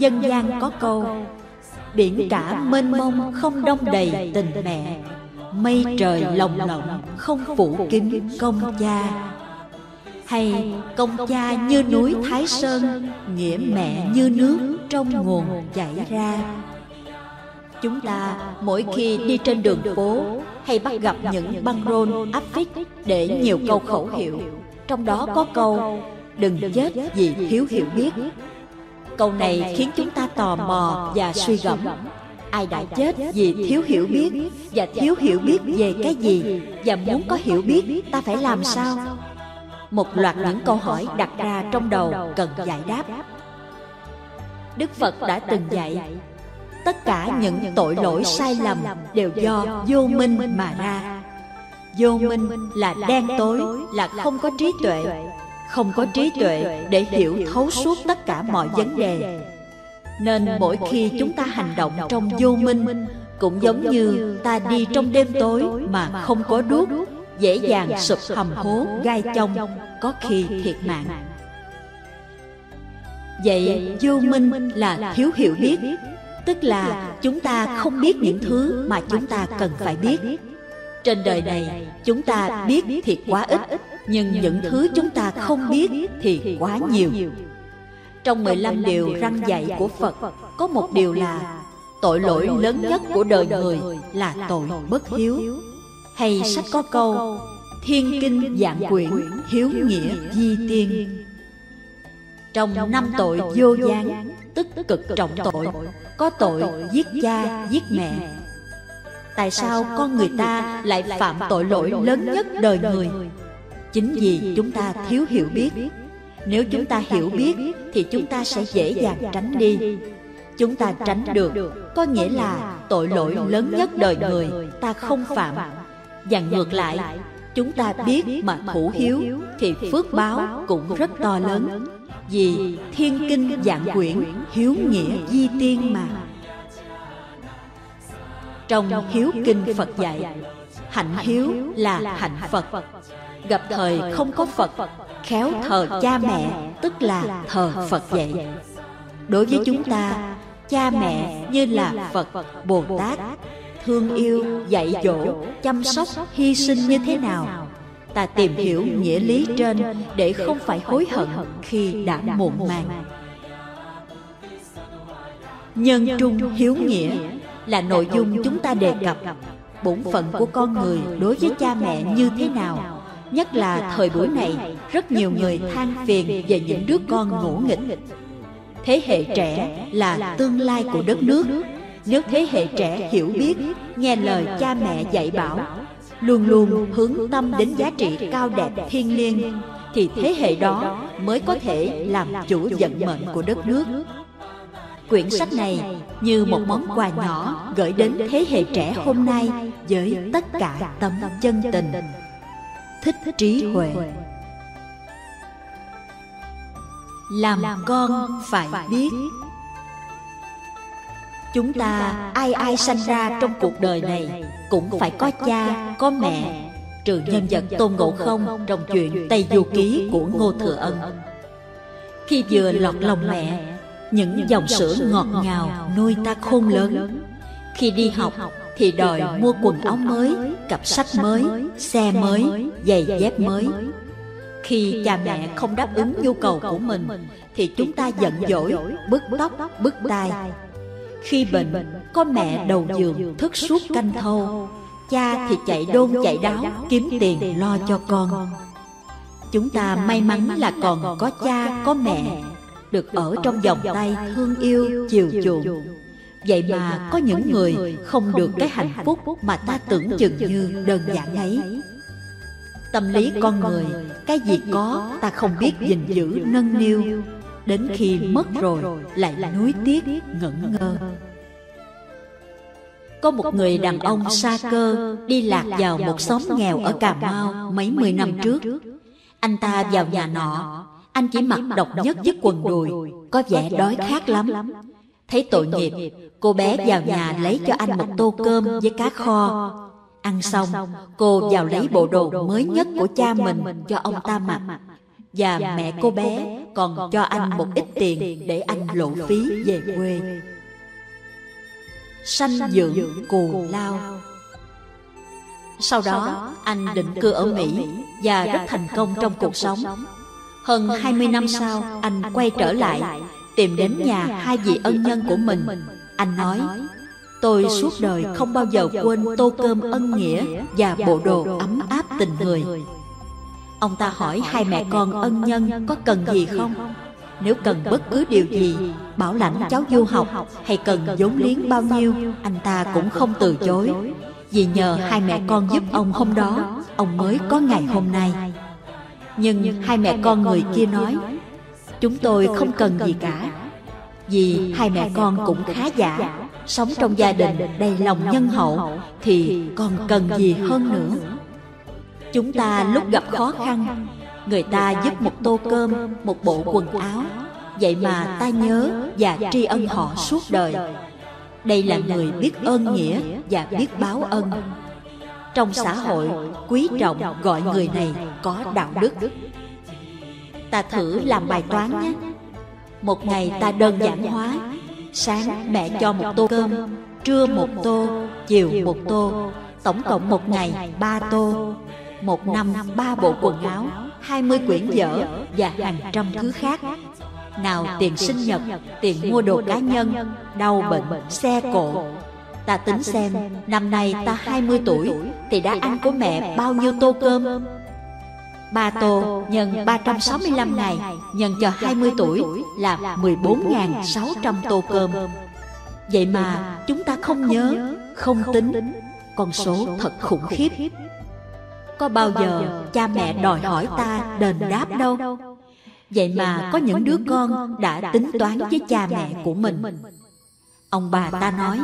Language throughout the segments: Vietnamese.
dân gian có câu biển cả mênh mông không đông đầy tình mẹ. mây trời lồng lộng không phủ kín công cha. hay công cha như núi thái sơn nghĩa mẹ như nước trong nguồn chảy ra. chúng ta mỗi khi đi trên đường phố hay bắt gặp những băng rôn áp phích để nhiều câu khẩu hiệu. trong đó có câu đừng chết vì thiếu hiểu biết câu này khiến chúng ta tò mò và suy gẫm. ai đã chết vì thiếu hiểu biết và thiếu hiểu biết về cái gì? và muốn có hiểu biết ta phải làm sao? một loạt những câu hỏi đặt ra trong đầu cần giải đáp. đức phật đã từng dạy tất cả những tội lỗi sai lầm đều do vô minh mà ra. vô minh là đen tối là không có trí tuệ không có trí tuệ để hiểu thấu suốt tất cả mọi vấn đề. nên mỗi khi chúng ta hành động trong vô minh cũng giống như ta đi trong đêm tối mà không có đuốc dễ dàng sụp hầm hố gai chông có khi thiệt mạng. vậy vô minh là thiếu hiểu biết tức là chúng ta không biết những thứ mà chúng ta cần phải biết. trên đời này chúng ta biết thì quá ít nhưng những thứ chúng ta không biết thì quá nhiều. trong 15 điều răng dạy của Phật có một điều là tội lỗi lớn nhất của đời người là tội bất hiếu. hay sách có câu thiên kinh dạng quyển hiếu nghĩa di tiên. trong năm tội vô gián tức cực trọng tội có tội giết cha giết mẹ. tại sao con người ta lại phạm tội lỗi lớn nhất đời người chính vì chúng ta thiếu hiểu biết. Nếu chúng ta hiểu biết, thì chúng ta sẽ dễ dàng tránh đi. Chúng ta tránh được, có nghĩa là tội lỗi lớn nhất đời người ta không phạm. Và ngược lại, chúng ta biết mà thủ hiếu, thì phước báo cũng rất to lớn. Vì thiên kinh dạng quyển hiếu nghĩa di tiên mà. Trong hiếu kinh phật dạy hạnh hiếu là hạnh phật. gặp thời không có phật khéo thờ cha mẹ tức là thờ phật vậy. đối với chúng ta cha mẹ như là phật bồ tát thương yêu dạy dỗ chăm sóc hy sinh như thế nào? ta tìm hiểu nghĩa lý trên để không phải hối hận khi đã muộn màng. nhân trung hiếu nghĩa là nội dung chúng ta đề cập bổn phận của con người đối với cha mẹ như thế nào. nhất là thời buổi này rất nhiều người than phiền về những đứa con ngỗ nghịch. thế hệ trẻ là tương lai của đất nước. nếu thế hệ trẻ hiểu biết nghe lời cha mẹ dạy bảo luôn luôn hướng tâm đến giá trị cao đẹp thiêng liêng. thì thế hệ đó mới có thể làm chủ vận mệnh của đất nước quyển sách này như một món quà nhỏ gửi đến thế hệ trẻ hôm nay với tất cả tâm chân tình. Thích trí huệ. Làm con phải biết. Chúng ta ai ai sanh ra trong cuộc đời này cũng phải có cha, có mẹ. Trừ nhân vật tôn ngộ không trong chuyện tây du ký của ngô thừa ân. Khi vừa lọt lòng mẹ những dòng sữa ngọt ngào nuôi ta khôn lớn. khi đi học thì đòi mua quần áo mới cặp sách mới xe mới giày dép mới. khi cha mẹ không đáp ứng nhu cầu của mình thì chúng ta giận dỗi bứt tóc bứt tai. khi bệnh có mẹ đầu giường thức suốt canh thâu. cha thì chạy đôn chạy đáo kiếm tiền lo cho con. chúng ta may mắn là còn có cha có mẹ được ở trong vòng tay thương yêu chiều chuộng. vậy mà có những người không được cái hạnh phúc mà ta tưởng chừng như đơn giản ấy. tâm lý con người cái gì có ta không biết gìn giữ nâng niu. đến khi mất rồi lại nuối tiếc ngẩn ngơ. có một người đàn ông xa cơ đi lạc vào một xóm nghèo ở cà mau mấy mươi năm trước. anh ta vào nhà nọ anh chỉ mặc độc nhất chiếc quần đùi có vẻ đói khát lắm. thấy tội nghiệp cô bé vào nhà lấy cho anh một tô cơm với cá kho. ăn xong cô vào lấy bộ đồ mới nhất của cha mình cho ông ta mặc. và mẹ cô bé còn cho anh một ít tiền để anh lộ phí về quê. Sanh dưỡng cù lao. Sau đó, anh định cư ở Mỹ và rất thành công trong cuộc sống. Hơn 20 năm sau, anh quay trở lại, tìm đến nhà hai vị ân nhân của mình. Anh nói, tôi suốt đời không bao giờ quên tô cơm ân nghĩa và bộ đồ ấm áp tình người. Ông ta hỏi hai mẹ con ân nhân có cần gì không? Nếu cần bất cứ điều gì, bảo lãnh cháu du học hay cần vốn liếng bao nhiêu, anh ta cũng không từ chối. Vì nhờ hai mẹ con giúp ông hôm đó, ông mới có ngày hôm nay. Nhưng hai mẹ con người kia nói, chúng tôi không cần gì cả. Vì hai mẹ con cũng khá giả, sống trong gia đình đầy lòng nhân hậu, thì còn cần gì hơn nữa. Chúng ta lúc gặp khó khăn Người ta giúp một tô cơm, một bộ quần áo. Vậy mà ta nhớ và tri ân họ suốt đời. Đây là người biết ơn nghĩa và biết báo ân Trong xã hội, quý trọng gọi người này có đạo đức. Ta thử làm bài toán nhé. Một ngày ta đơn giản hóa. Sáng mẹ cho một tô cơm Trưa một tô, chiều một tô Tổng cộng một ngày ba tô. một năm ba bộ quần áo, hai mươi quyển vở và hàng trăm thứ khác. Nào tiền sinh nhật, tiền mua đồ cá nhân, đau bệnh, xe cộ. Ta tính xem, năm nay ta 20 tuổi thì đã ăn của mẹ bao nhiêu tô cơm? Ba tô nhân 365 ngày nhân cho 20 tuổi là 14.600 tô cơm. Vậy mà chúng ta không nhớ, không tính, con số thật khủng khiếp. Có bao giờ cha mẹ đòi hỏi ta đền đáp đâu? Vậy mà có những đứa con đã tính toán với cha mẹ của mình. Ông bà ta nói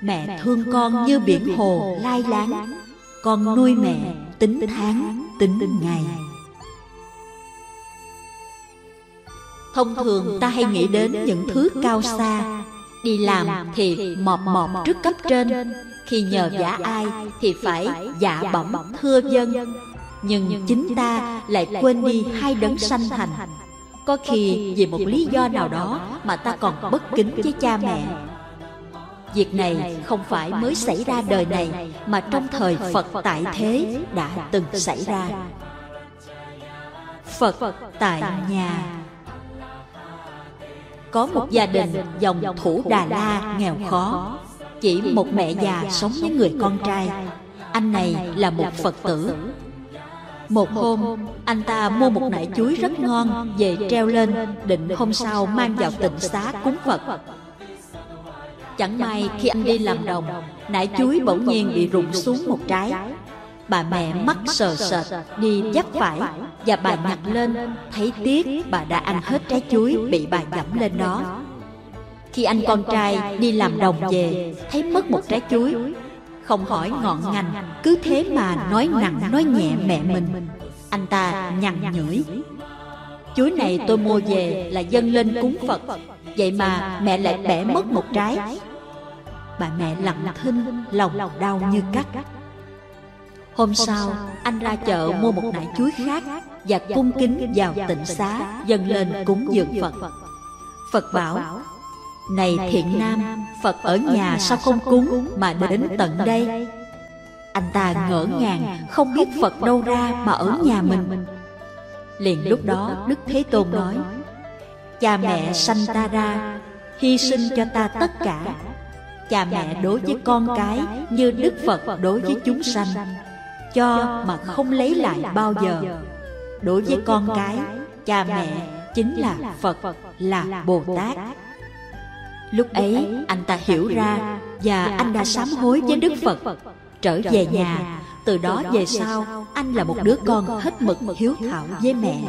Mẹ thương con như biển hồ lai láng. Con nuôi mẹ tính tháng tính ngày. Thông thường ta hay nghĩ đến những thứ cao xa Đi làm thì mọp mọp trước cấp trên. khi nhờ giả ai thì phải dạ bẩm thưa dân. nhưng chính ta lại quên đi hai đấng sanh thành. có khi vì một lý do nào đó mà ta còn bất kính với cha mẹ việc này không phải mới xảy ra đời này mà trong thời phật tại thế đã từng xảy ra. phật tại nhà. có một gia đình dòng thủ đà la nghèo khó chỉ một mẹ già sống với người con trai. Anh này là một Phật tử. Một hôm Anh ta mua một nải chuối rất ngon Về treo lên Định hôm sau mang vào tịnh xá cúng Phật Chẳng may khi anh đi làm đồng, Nải chuối bỗng nhiên bị rụng xuống một trái. Bà mẹ mắt sờ sệt, đi dắt phải, Và bà nhặt lên, Thấy tiếc bà đã ăn hết trái chuối Bị bà dẫm lên đó. Khi anh con trai đi làm đồng về, Thấy mất một trái chuối, Không hỏi ngọn ngành, Cứ thế mà nói nặng, nói nhẹ mẹ mình. Anh ta nhằn nhửi Chuối này tôi mua về là dâng lên cúng Phật. Vậy mà mẹ lại bẻ mất một trái. Bà mẹ lặng thinh Lòng đau như cắt Hôm sau anh ra chợ mua một nải chuối khác Và cung kính vào tịnh xá Dâng lên cúng dường Phật Phật bảo này thiện nam, Phật ở nhà sao không cúng mà đến tận đây? Anh ta ngỡ ngàng, không biết Phật đâu ra mà ở nhà mình. Liền lúc đó Đức Thế Tôn nói, Cha mẹ sanh ta ra, hy sinh cho ta tất cả. Cha mẹ đối với con cái như Đức Phật đối với chúng sanh, cho mà không lấy lại bao giờ. Đối với con cái, cha mẹ chính là Phật, là Bồ Tát. Lúc ấy anh ta hiểu ra Và anh đã sám hối với Đức Phật. Trở về nhà. Từ đó về sau Anh là một đứa con hết mực hiếu thảo với mẹ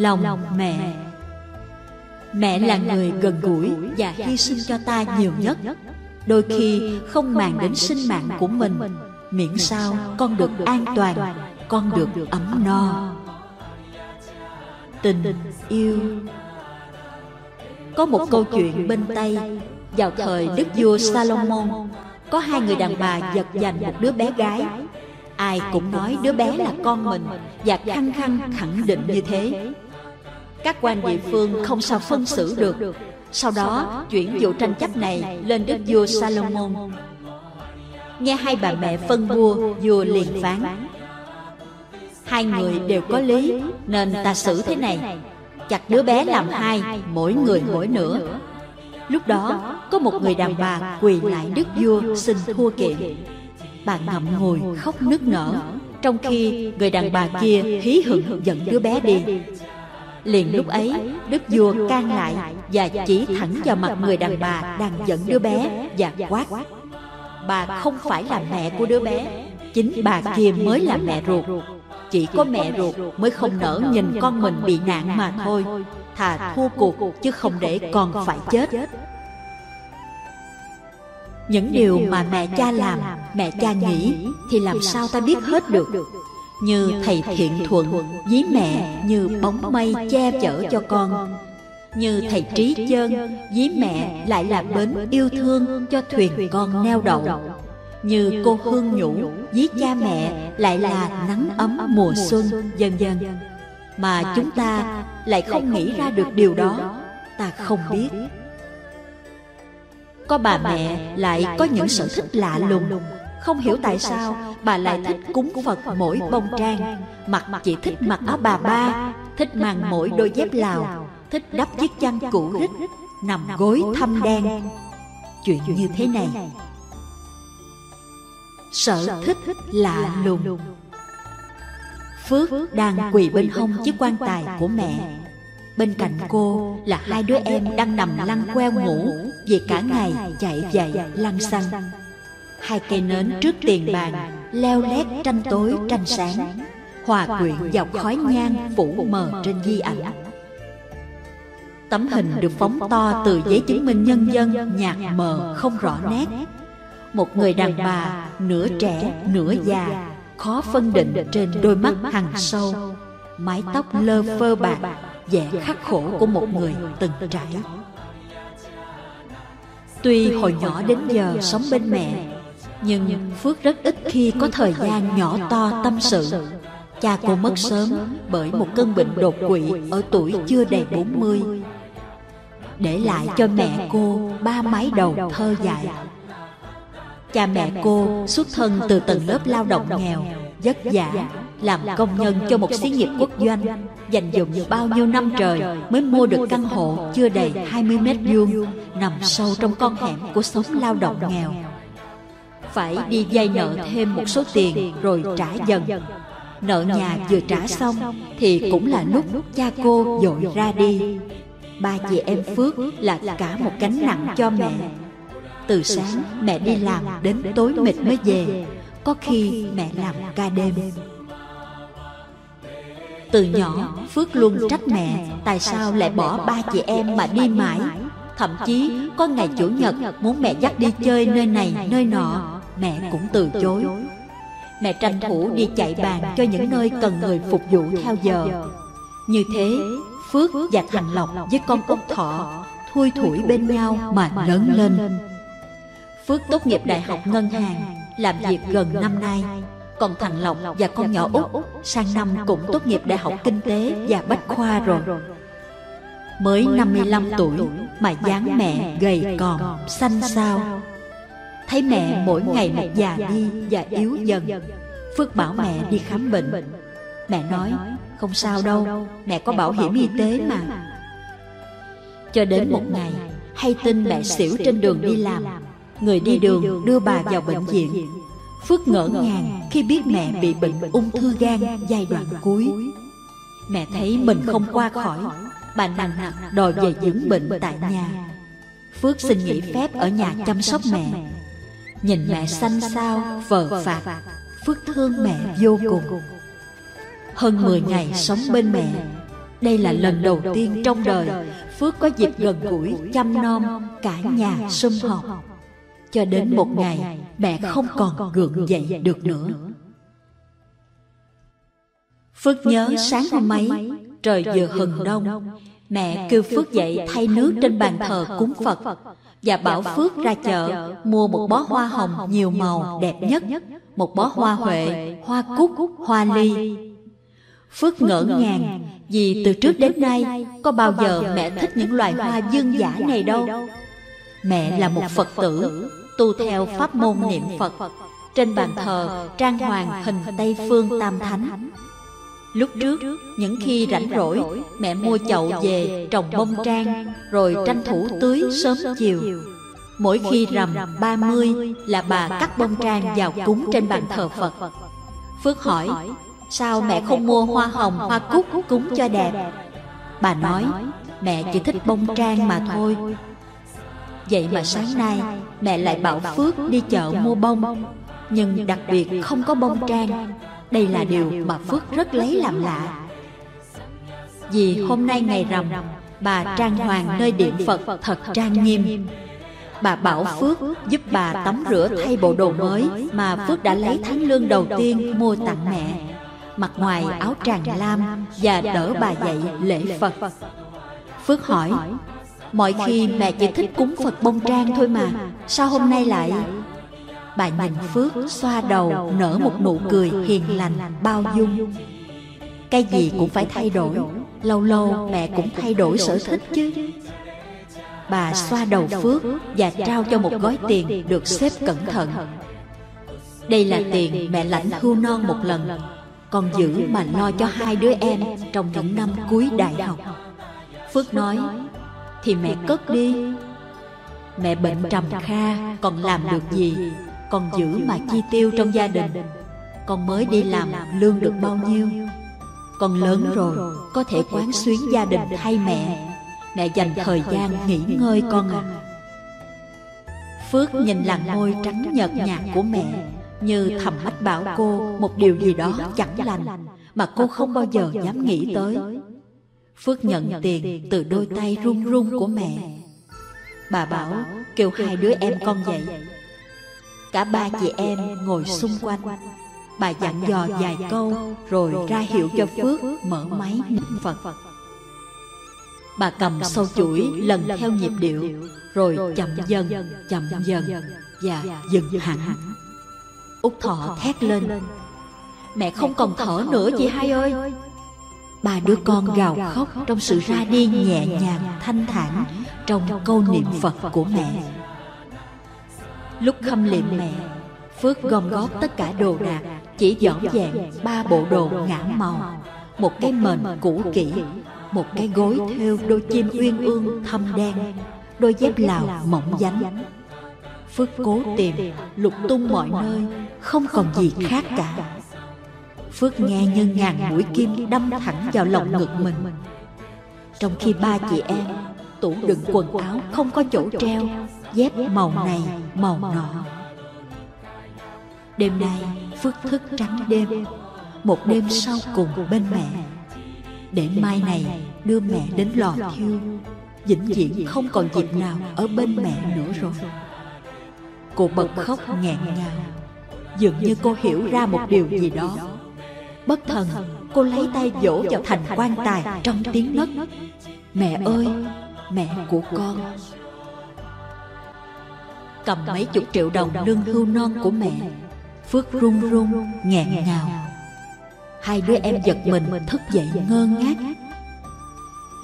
lòng mẹ. Mẹ. Là người gần gũi và hy sinh cho ta nhiều nhất. Đôi khi không màng đến sinh mạng của mình. Miễn sao con được an toàn Con được ấm no. Tình yêu Có một câu chuyện bên Tây. Vào thời Đức vua Salomon Có hai người đàn bà giật giành một đứa bé gái. Ai cũng nói đứa bé là con mình Và khăng khăng khẳng định như thế các quan địa phương không sao phân xử được. Sau đó, chuyển vụ tranh chấp này lên đức vua Salomon. Nghe hai bà mẹ phân vua Vua liền phán. Hai người đều có lý, Nên ta xử thế này. Chặt đứa bé làm hai, Mỗi người mỗi nửa. Lúc đó, có một người đàn bà quỳ lại đức vua xin thua kiện. Bà ngậm ngùi, khóc nức nở, trong khi người đàn bà kia hí hửng dẫn đứa bé đi liền lúc ấy đức vua can lại và chỉ thẳng vào mặt người đàn bà đang dẫn đứa bé và quát. bà không phải là mẹ của đứa bé. chính bà kia mới là mẹ ruột. chỉ có mẹ ruột mới không nỡ nhìn con mình bị nạn mà thôi. thà thua cuộc chứ không để con phải chết. những điều mà mẹ cha làm mẹ cha nghĩ thì làm sao ta biết hết được như thầy thiện thuận ví mẹ như bóng mây che chở cho con. như thầy trí chân ví mẹ lại là bến yêu thương cho thuyền con neo đậu. như cô hương nhũ ví cha mẹ lại là nắng ấm mùa xuân dần dần. mà chúng ta lại không nghĩ ra được điều đó. ta không biết. có bà mẹ lại có những sở thích lạ lùng Không hiểu tại sao bà lại thích cúng Phật mỗi bông trang. Mặc chỉ thích mặc áo bà ba Thích mang mỗi đôi dép lào Thích đắp chiếc chăn cũ rích Nằm gối thâm đen. Chuyện như thế này. Sở thích lạ lùng. Phước đang quỳ bên hông chiếc quan tài của mẹ. Bên cạnh cô là hai đứa em đang nằm lăn queo ngủ Vì cả ngày chạy dậy lăn xăng Hai cây nến trước tiền bàn, Leo lét tranh tối, tranh sáng. Hòa quyện vào khói nhang phủ mờ trên di ảnh. Tấm hình được phóng to từ giấy chứng minh nhân dân Nhạt mờ không rõ nét. Một người đàn bà, nửa trẻ, nửa già, Khó phân định trên đôi mắt hằn sâu. Mái tóc lơ phơ bạc, vẻ khắc khổ của một người từng trải. Tuy hồi nhỏ đến giờ sống bên mẹ nhưng Phước rất ít khi có thời gian nhỏ to tâm sự. Cha cô mất sớm bởi một cơn bệnh đột quỵ ở tuổi chưa đầy 40 Để lại cho mẹ cô ba mái đầu thơ dại Cha mẹ cô xuất thân từ tầng lớp lao động nghèo vất vả làm công nhân cho một xí nghiệp quốc doanh dành dụm bao nhiêu năm trời mới mua được căn hộ chưa đầy 20 mét vuông nằm sâu trong con hẻm của sống lao động nghèo phải đi vay nợ thêm một số tiền rồi trả dần. Nợ nhà vừa trả xong thì cũng là lúc cha cô dội ra đi. Ba chị em phước là cả một gánh nặng cho mẹ. Từ sáng mẹ đi làm đến tối mệt mới về, có khi mẹ làm ca đêm. Từ nhỏ phước luôn trách mẹ tại sao lại bỏ ba chị em mà đi mãi. Thậm chí có ngày chủ nhật muốn mẹ dắt đi chơi nơi này, nơi nọ mẹ cũng từ chối. mẹ tranh thủ đi chạy bàn cho những nơi cần người phục vụ theo giờ. như thế phước và thằng lộc với con út thọ thui thủi bên nhau mà lớn lên. phước tốt nghiệp đại học ngân hàng làm việc gần năm nay. còn thằng Lộc và con nhỏ Út sang năm cũng tốt nghiệp đại học kinh tế và bách khoa rồi. Mới 55 tuổi mà dáng mẹ gầy còm, xanh xao Thấy mẹ mỗi ngày một già đi và yếu dần. Phước bảo mẹ đi khám bệnh. Mẹ nói không sao đâu, mẹ có bảo hiểm y tế mà. Cho đến một ngày hay tin mẹ xỉu trên đường đi làm. Người đi đường đưa bà vào bệnh viện. Phước ngỡ ngàng khi biết mẹ bị bệnh ung thư gan giai đoạn cuối. Mẹ thấy mình không qua khỏi Bà nặng nặng đòi về dưỡng bệnh tại nhà Phước xin nghỉ phép ở nhà. Chăm sóc mẹ Nhìn mẹ xanh xao, vờ phạt Phước thương mẹ vô cùng. Hơn 10 ngày sống bên mẹ. Đây là lần đầu tiên trong đời Phước có dịp gần gũi chăm nom cả nhà sum họp. Cho đến một ngày mẹ không còn gượng dậy được nữa. Phước nhớ sáng hôm ấy Trời vừa hừng đông. Mẹ kêu Phước dậy thay nước trên bàn thờ cúng Phật Và bảo Phước ra chợ Mua một bó hoa hồng nhiều màu đẹp nhất Một bó hoa huệ, hoa cúc, hoa ly. Phước ngỡ ngàng Vì từ trước đến nay Có bao giờ mẹ thích những loài hoa dương giả này đâu. Mẹ là một Phật tử Tu theo pháp môn niệm Phật. Trên bàn thờ trang hoàng hình Tây Phương Tam Thánh Lúc trước, những khi rảnh rỗi, mẹ mua chậu về trồng bông trang, rồi tranh thủ tưới sớm chiều. Mỗi khi rằm 30 là bà cắt bông trang vào cúng trên bàn thờ Phật. Phước hỏi, sao mẹ không mua hoa hồng, hoa cúc cúng cho đẹp? Bà nói, mẹ chỉ thích bông trang mà thôi. Vậy mà sáng nay, mẹ lại bảo Phước đi chợ mua bông, nhưng đặc biệt không có bông trang đây là điều mà Phước rất lấy làm lạ. Vì hôm nay ngày rằm Bà trang hoàng nơi điện Phật thật trang nghiêm. Bà bảo Phước giúp bà tắm rửa thay bộ đồ mới Mà Phước đã lấy tháng lương đầu tiên mua tặng mẹ. Mặc ngoài áo tràng lam Và đỡ bà dậy lễ Phật. Phước hỏi Mọi khi mẹ chỉ thích cúng Phật bông trang thôi mà Sao hôm nay lại Bà nhìn Phước xoa đầu nở một nụ cười hiền lành bao dung. Cái gì cũng phải thay đổi. Lâu lâu mẹ cũng thay đổi sở thích chứ. Bà xoa đầu Phước và trao cho một gói tiền được xếp cẩn thận. Đây là tiền mẹ lãnh hưu non một lần Còn giữ mà lo cho hai đứa em trong những năm cuối đại học. Phước nói Thì mẹ cất đi Mẹ bệnh trầm kha còn làm được gì con giữ mà chi tiêu trong gia đình. con mới đi làm lương được bao nhiêu? con lớn rồi có thể quán xuyến gia đình thay mẹ. mẹ. Dành thời gian nghỉ ngơi con à phước nhìn làn môi trắng nhợt nhạt của mẹ. như thầm mách bảo cô một điều gì đó chẳng lành mà cô không bao giờ dám nghĩ tới. phước nhận tiền từ đôi tay run run của mẹ bà bảo kêu hai đứa em con dậy Cả ba chị em ngồi xung quanh. Bà dặn dò vài câu Rồi ra hiệu cho Phước mở máy niệm Phật. Bà cầm sâu chuỗi lần theo nhịp điệu Rồi chậm dần, chậm dần Và dừng hẳn. Út Thọ thét lên Mẹ không còn thở nữa chị hai ơi. Ba đứa con gào khóc trong sự ra đi nhẹ nhàng thanh thản Trong câu niệm Phật của mẹ Lúc khâm liệm mẹ, Phước gom góp tất cả đồ đạc, Chỉ dọn dẹn ba bộ đồ ngã màu. Một cái mền cũ kỹ, Một cái gối theo đôi chim uyên ương thâm đen, Đôi dép lào mỏng dánh. Phước cố tìm, lục tung mọi nơi, Không còn gì khác cả. Phước nghe như ngàn mũi kim đâm thẳng vào lòng ngực mình. Trong khi ba chị em, Tủ đựng quần áo không có chỗ treo dép màu này màu nọ. đêm nay phước thức trắng đêm. một đêm sau cùng bên mẹ. để mai này đưa mẹ đến lò thiêu. vĩnh viễn không còn dịp nào ở bên mẹ nữa rồi. cô bật khóc nghẹn ngào. dường như cô hiểu ra một điều gì đó. bất thần cô lấy tay vỗ vào thành quan tài trong tiếng nấc. mẹ ơi mẹ của con cầm mấy chục triệu đồng lương hưu non của mẹ. phước run run nghẹn ngào. hai đứa em giật mình thức dậy ngơ ngác.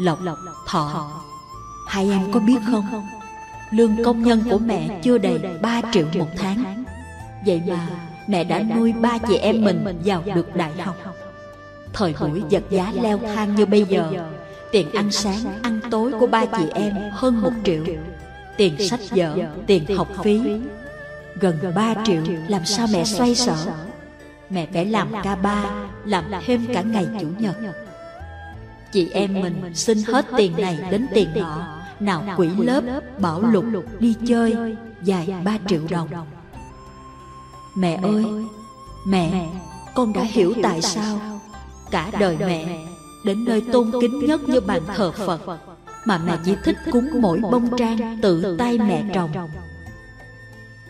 lộc thọ. Hai em có biết không? lương công nhân của mẹ chưa đầy ba triệu một tháng. vậy mà mẹ đã nuôi ba chị em mình vào được đại học. thời buổi vật giá leo thang như bây giờ. tiền ăn sáng ăn tối của ba chị em hơn một triệu tiền sách vở, tiền học phí. Gần 3 triệu làm sao mẹ xoay sở. Mẹ phải làm ca ba, làm thêm cả ngày Chủ nhật. Chị em mình xin hết tiền này đến tiền nọ, nào quỹ lớp, bảo lục, đi chơi, dài 3 triệu đồng. Mẹ ơi, mẹ, con đã hiểu tại sao cả đời mẹ đến nơi tôn kính nhất như bàn thờ Phật mà mẹ chỉ thích cúng mỗi bông trang tự tay mẹ trồng.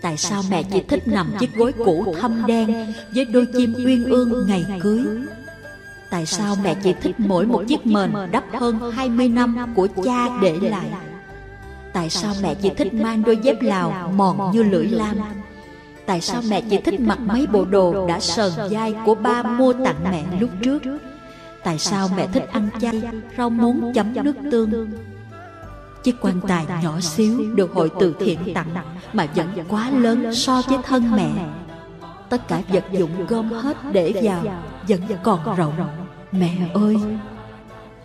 Tại sao mẹ chỉ thích nằm chiếc gối cũ thâm đen với đôi chim uyên ương ngày cưới? Tại sao mẹ chỉ thích mỗi một chiếc mền đắp hơn 20 năm của cha để lại? Tại sao mẹ chỉ thích mang đôi dép lào mòn như lưỡi lam? Tại sao mẹ chỉ thích mặc mấy bộ đồ đã sờn dai của ba mua tặng mẹ lúc trước? Tại sao mẹ thích ăn chay, rau muống chấm nước tương? Chiếc quan tài nhỏ xíu được hội từ thiện tặng mà vẫn quá lớn so với thân mẹ. Tất cả vật dụng gom hết để vào vẫn còn rộng. Mẹ ơi,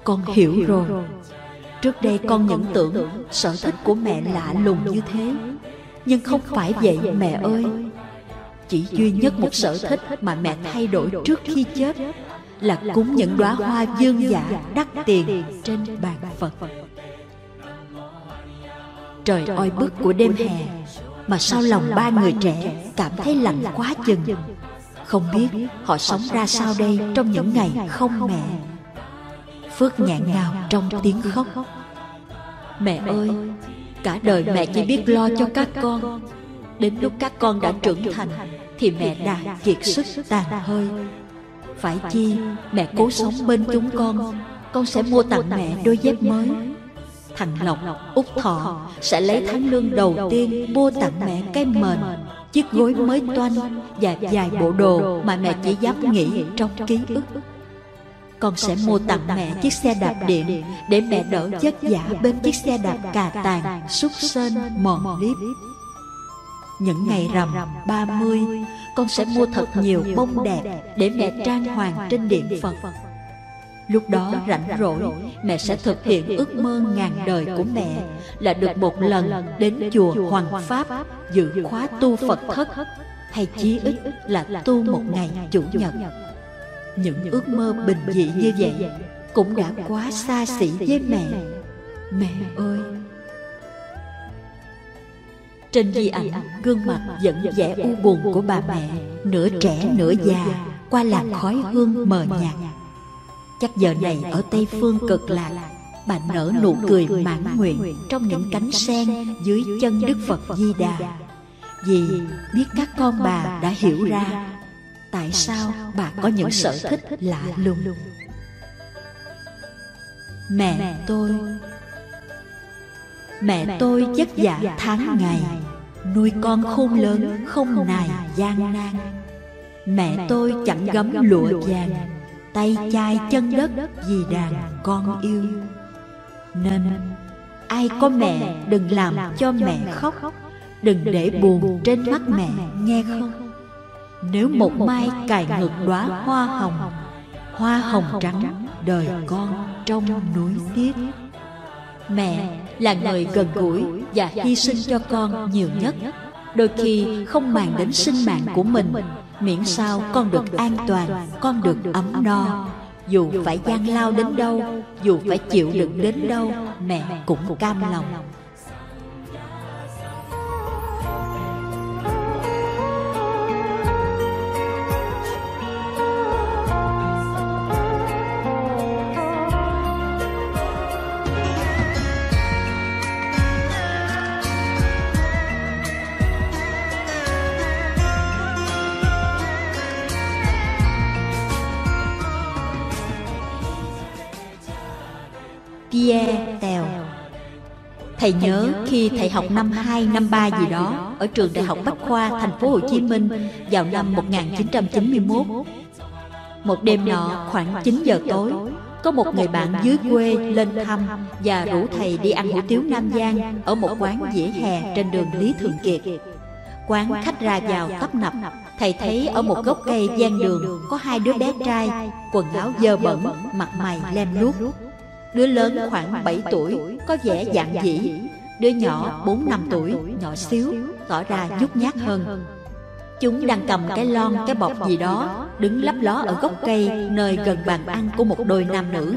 con hiểu rồi. Trước đây con những tưởng sở thích của mẹ lạ lùng như thế. Nhưng không phải vậy mẹ ơi. Chỉ duy nhất một sở thích mà mẹ thay đổi trước khi chết là cúng những đóa hoa dương giả đắt tiền trên bàn Phật. Trời oi bức của đêm hè mà sao lòng ba người trẻ cảm thấy lạnh quá chừng. Không biết họ sống ra sao đây trong những ngày không mẹ. Phước nghẹn ngào trong tiếng khóc. Mẹ ơi, cả đời mẹ chỉ biết lo cho các con. Đến lúc các con đã trưởng thành thì mẹ đã kiệt sức tàn hơi phải chi mẹ cố sống bên chúng con Con sẽ mua tặng mẹ đôi dép mới Thằng Lộc, Út Thọ sẽ lấy tháng lương đầu tiên mua tặng mẹ cái mền Chiếc gối mới toanh và vài bộ đồ mà mẹ chỉ dám nghĩ trong ký ức con sẽ mua tặng mẹ chiếc xe đạp điện để mẹ đỡ vất vả bên chiếc xe đạp cà tàng, xúc sơn, mòn liếp. Những ngày rằm 30 Con sẽ mua thật nhiều bông đẹp Để mẹ trang hoàng trên điện Phật. Lúc đó rảnh rỗi, Mẹ sẽ thực hiện ước mơ ngàn đời của mẹ, Là được một lần đến chùa Hoàng Pháp Dự khóa tu Phật thất, Hay chí ít là tu một ngày chủ nhật. Những ước mơ bình dị như vậy Cũng đã quá xa xỉ với mẹ. Mẹ ơi trên di ảnh, gương mặt vẫn vẻ u buồn của bà mẹ, nửa trẻ nửa già, qua làn khói hương mờ nhạt. Chắc giờ này ở Tây Phương cực lạc, bà nở nụ cười mãn nguyện trong những cánh sen dưới chân Đức Phật Di Đà. Vì biết các con bà đã hiểu ra tại sao bà có những sở thích lạ lùng. Mẹ tôi Mẹ tôi vất vả tháng ngày. Nuôi con khôn lớn không nài gian nan. Mẹ tôi chẳng gấm lụa vàng Tay chai chân đất vì đàn con yêu. Nên ai có mẹ đừng làm cho mẹ khóc. Đừng để buồn trên mắt mẹ nghe không. Nếu một mai cài ngược đóa hoa hồng Hoa hồng trắng đời con trong núi tiếc Mẹ là người gần gũi và hy sinh cho con nhiều nhất. Đôi khi không màng đến sinh mạng của mình Miễn sao con được an toàn, con được ấm no. Dù phải gian lao đến đâu, dù phải chịu đựng đến đâu Mẹ cũng cam lòng. Thầy nhớ khi thầy học năm 2, năm 3 gì đó ở trường Đại học Bách khoa thành phố Hồ Chí Minh vào năm 1991. Một đêm nọ khoảng 9 giờ tối, có một người bạn dưới quê lên thăm và rủ thầy đi ăn hủ tiếu Nam Giang ở một quán dĩa hè trên đường Lý Thường Kiệt. Quán khách ra vào tấp nập, thầy thấy ở một gốc cây gian đường có hai đứa bé trai, quần áo dơ bẩn, mặt mày lem luốc Đứa lớn khoảng 7 tuổi Có vẻ dạng dĩ. Đứa nhỏ 4 năm tuổi Nhỏ xíu Tỏ ra nhút nhát hơn. Chúng đang cầm cái lon cái bọc gì đó Đứng lấp ló ở gốc cây Nơi gần bàn ăn của một đôi nam nữ.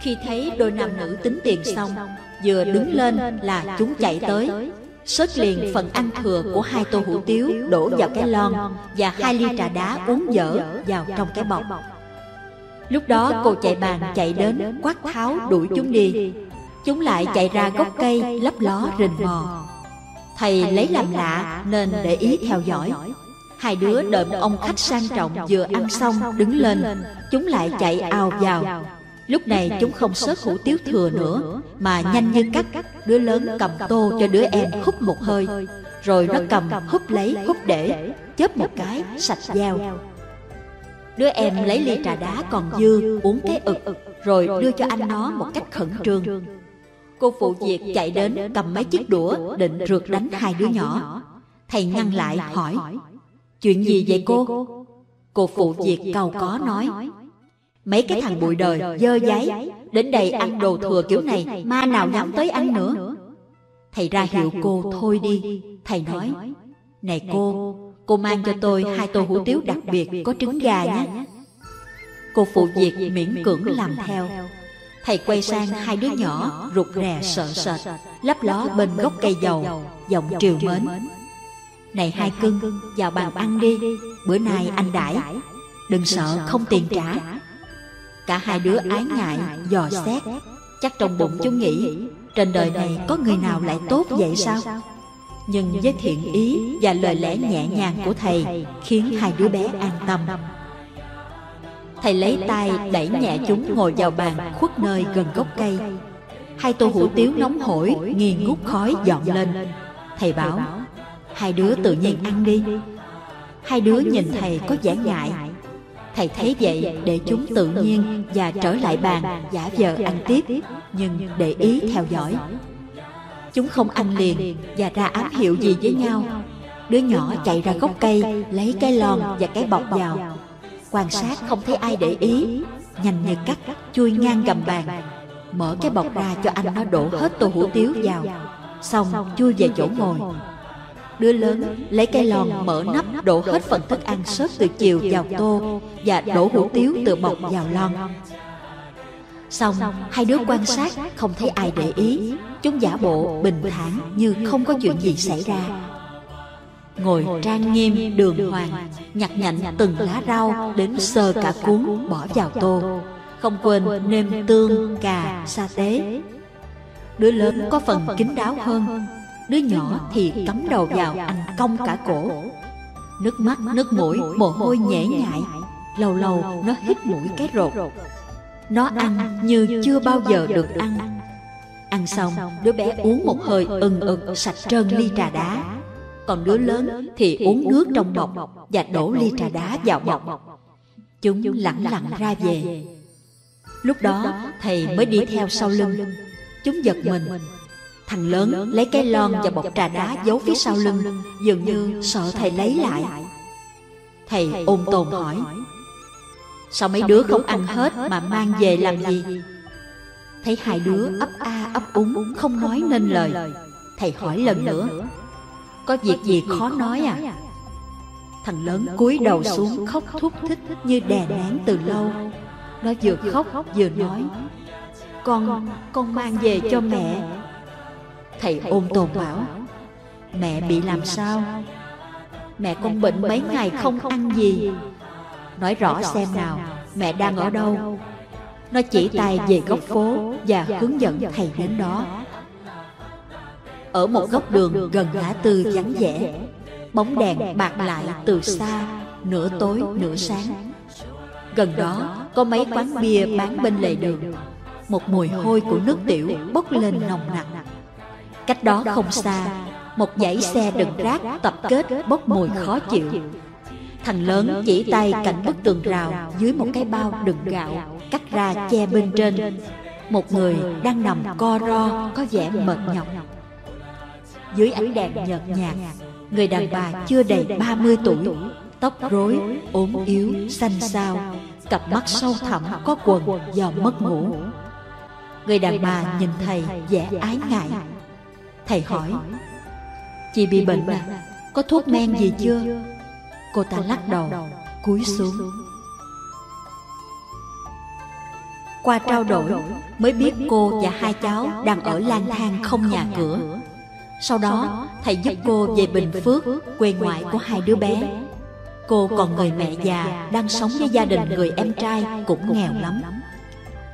Khi thấy đôi nam nữ tính tiền xong Vừa đứng lên là chúng chạy tới. Sớt liền phần ăn thừa của hai tô hủ tiếu Đổ vào cái lon Và hai ly trà đá uống dở vào trong cái bọc Lúc đó cô chạy bàn chạy đến quát tháo đuổi chúng đi. Chúng lại chạy ra gốc cây lấp ló rình mò. Thầy lấy làm lạ nên để ý theo dõi. Hai đứa đợi một ông khách sang trọng vừa ăn xong đứng lên. Chúng lại chạy ào vào. Lúc này chúng không sớt hủ tiếu thừa nữa Mà nhanh như cắt Đứa lớn cầm tô cho đứa em hút một hơi. Rồi nó cầm hút lấy hút để Chớp một cái sạch dao Đứa em lấy ly trà đá còn dư uống cái ực Rồi đưa cho anh nó một cách khẩn trương. Cô phụ việc chạy đến cầm mấy chiếc đũa định rượt đánh hai đứa nhỏ. Thầy ngăn lại hỏi Chuyện gì vậy cô? Cô? Phụ việc cầu có nói Mấy cái thằng bụi đời dơ giấy Đến đây ăn đồ thừa kiểu này Ma nào nhắm tới ăn nữa. Thầy ra hiệu cô thôi đi Thầy nói Này cô Cô mang cho tôi hai tô hủ tiếu đặc biệt Có trứng gà nhé. Cô phụ việc miễn cưỡng làm theo. Thầy quay sang hai đứa nhỏ Rụt rè sợ sệt Lấp ló bên gốc cây dầu Giọng triều mến. Này hai cưng Vào bàn ăn đi Bữa nay anh đãi. Đừng sợ không tiền trả. Cả hai đứa ái ngại dò xét. Chắc trong bụng chúng nghĩ Trên đời này có người nào lại tốt vậy sao Nhưng với thiện ý Và lời lẽ nhẹ nhàng của thầy Khiến hai đứa bé an tâm. Thầy lấy tay đẩy nhẹ chúng ngồi vào bàn khuất nơi gần gốc cây. Hai tô hủ tiếu nóng hổi nghi ngút khói dọn lên. Thầy bảo Hai đứa tự nhiên ăn đi. Hai đứa nhìn thầy có vẻ ngại. Thầy thấy vậy để chúng tự nhiên và trở lại bàn giả vờ ăn tiếp. Nhưng để ý theo dõi Chúng không ăn liền và ra ám hiệu gì với nhau. Đứa nhỏ chạy ra gốc cây, Lấy cái lon và cái bọc vào. Quan sát không thấy ai để ý, Nhanh như cắt, chui ngang gầm bàn. Mở cái bọc ra cho anh nó đổ hết tô hủ tiếu vào. Xong, chui về chỗ ngồi. Đứa lớn lấy cái lon mở nắp, đổ hết phần thức ăn sớt từ chiều vào tô Và đổ hủ tiếu từ bọc vào lon. Xong hai đứa quan sát không thấy ai để ý. Chúng giả bộ bình thản như không có chuyện gì xảy ra. Ngồi trang nghiêm đường hoàng Nhặt nhạnh từng lá rau Đến sơ cả cuốn bỏ vào tô. Không quên nêm tương, cà, sa tế. Đứa lớn có phần kín đáo hơn. Đứa nhỏ thì cắm đầu vào ăn cong cả cổ. Nước mắt, nước mũi, mồ hôi nhễ nhại. Lâu lâu nó hít mũi. cái rột Nó ăn như chưa bao giờ được ăn. Ăn. Xong, đứa bé uống một hơi ừng ực sạch trơn ly trà đá. Còn đứa lớn thì uống nước trong bọc Và đổ ly trà đá vào bọc. Chúng lặng lặng ra về. Lúc đó thầy mới đi theo sau lưng. Chúng giật mình. Thằng lớn lấy cái lon và bọc trà đá giấu phía sau lưng. Dường như sợ thầy lấy lại. Thầy ôn tồn hỏi Sao mấy đứa không ăn hết mà mang về làm gì? Thấy hai đứa ấp a ấp úng Không nói nên lời. Thầy hỏi lần nữa. Có việc gì khó nói à? Thằng lớn cúi đầu xuống khóc thúc thích Như đè nén từ lâu. Nó vừa khóc vừa nói Con, con mang về cho mẹ. Thầy ôm tồn bảo Mẹ bị làm sao? Mẹ con bệnh mấy ngày không ăn gì Nói rõ xem nào Mẹ đang ở đâu? Nó chỉ tay về góc phố Và hướng dẫn thầy đến đó. Ở một góc đường gần ngã tư vắng vẻ. Bóng đèn bạc lại từ xa Nửa tối nửa sáng. Gần đó có mấy quán bia bán bên lề đường. Một mùi hôi của nước tiểu bốc lên nồng nặc. Cách đó không xa Một dãy xe đựng rác tập kết bốc mùi khó chịu Thằng lớn chỉ tay cạnh bức tường rào Dưới một cái bao đựng gạo Cắt ra che bên trên. Một người đang nằm co ro Có vẻ mệt nhọc. Dưới ánh đèn nhợt nhạt Người đàn bà chưa đầy 30 tuổi Tóc rối, ốm yếu, xanh xao Cặp mắt sâu thẳm có quần do mất ngủ. Người đàn bà nhìn thầy vẻ ái ngại. Thầy hỏi Chị bị bệnh à? Có thuốc men gì chưa Cô ta lắc đầu Cúi xuống. Qua trao đổi Mới biết cô và hai cháu Đang ở lang thang không nhà cửa. Sau đó thầy giúp cô về Bình Phước Quê ngoại của hai đứa bé. Cô còn người mẹ già đang sống với gia đình người em trai cũng nghèo lắm.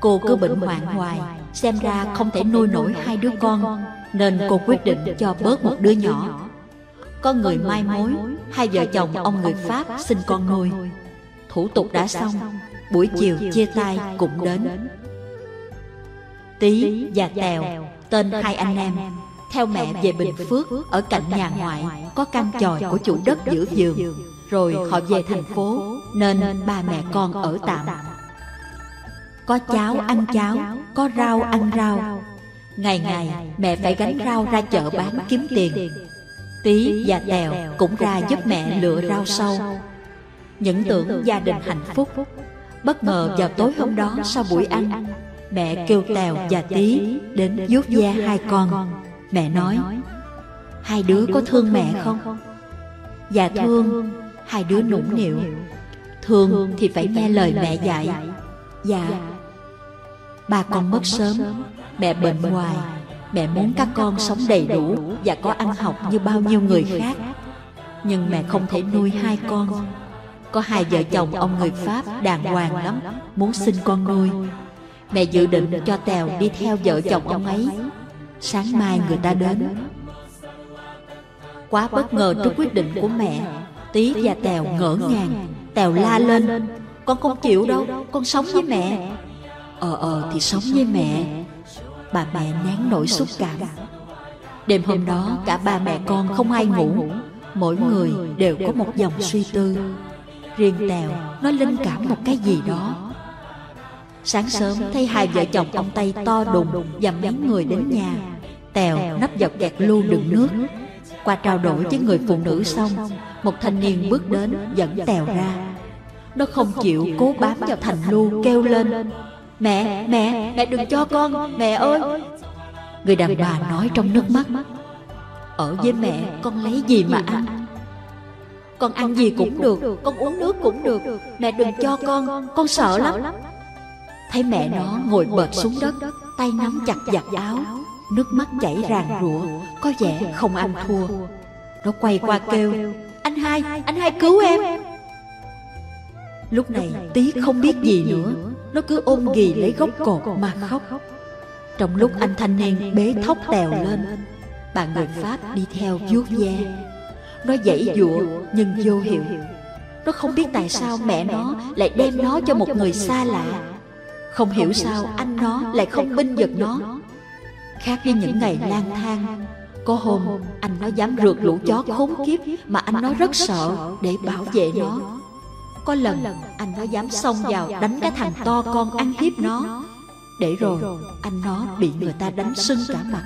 Cô cứ bệnh hoạn hoài, xem ra không thể nuôi nổi hai đứa con, nên cô quyết định cho bớt một đứa nhỏ. Có người mai mối, hai vợ chồng ông người Pháp sinh con nuôi. Thủ tục đã xong, buổi chiều chia tay cũng đến. Tí và Tèo, tên hai anh em, theo mẹ về Bình Phước ở cạnh nhà ngoại có căn chòi của chủ đất giữa vườn rồi họ về thành phố nên ba mẹ con ở tạm. có cháo ăn cháo có rau ăn rau. ngày ngày mẹ phải gánh rau ra chợ bán kiếm tiền tí và tèo cũng ra giúp mẹ lựa rau sâu. những tưởng gia đình hạnh phúc bất ngờ vào tối hôm đó sau buổi ăn mẹ kêu tèo và tí đến vuốt ve hai con. mẹ nói hai đứa có thương mẹ không? dạ thương hai đứa nũng nịu. thương thì phải nghe lời mẹ dạy. dạ ba con mất sớm mẹ bệnh hoài mẹ muốn các con sống đầy đủ và có ăn học như bao nhiêu người khác. nhưng mẹ không thể nuôi hai con. có hai vợ chồng ông người pháp đàng hoàng lắm muốn sinh con nuôi. mẹ dự định cho tèo đi theo vợ chồng ông ấy. sáng mai người ta đến. quá bất ngờ trước quyết định của mẹ. Tí và Tèo ngỡ ngàng. Tèo la lên. Con không chịu đâu. Con sống với mẹ. Ờ ờ. thì sống với mẹ Bà mẹ nén nỗi xúc cảm. Đêm hôm đó, cả ba mẹ con không ai ngủ. Mỗi người đều có một dòng suy tư. Riêng Tèo, nó linh cảm một cái gì đó. Sáng sớm, thấy hai vợ chồng ông Tây to đùng Và mấy người đến nhà. Tèo nắp dọc kẹt lưu đựng nước. Qua trao đổi với người phụ nữ xong, một thanh niên bước đến dẫn tèo ra. Nó không chịu cố bám vào thành lưu kêu lên. Mẹ, mẹ, mẹ đừng cho con, mẹ ơi. Người đàn bà nói trong nước mắt Ở với mẹ con lấy gì mà ăn? Con ăn gì cũng được, con uống nước cũng được. Mẹ đừng cho con, con sợ lắm. Thấy mẹ nó ngồi bệt xuống đất Tay nắm chặt giặt áo Nước mắt chảy ràng rụa Có vẻ không ăn thua. Nó quay qua kêu anh hai, anh hai cứu em. Lúc này tí không biết gì nữa. Nó cứ ôm ghì lấy gốc cột mà khóc. Trong lúc anh thanh niên bế thóc tèo lên Bà người Pháp đi theo vuốt ve. Nó dãy dụa nhưng vô hiệu. Nó không biết tại sao mẹ nó lại đem nó cho một người xa lạ. Không hiểu sao anh nó lại không binh giật nó. Khác với những ngày lang thang có hôm anh nó dám rượt lũ chó khốn kiếp Mà anh nó rất sợ để bảo vệ nó Có lần anh nó dám xông vào đánh cái thằng to con ăn hiếp nó. Để rồi anh nó bị người ta đánh sưng cả mặt.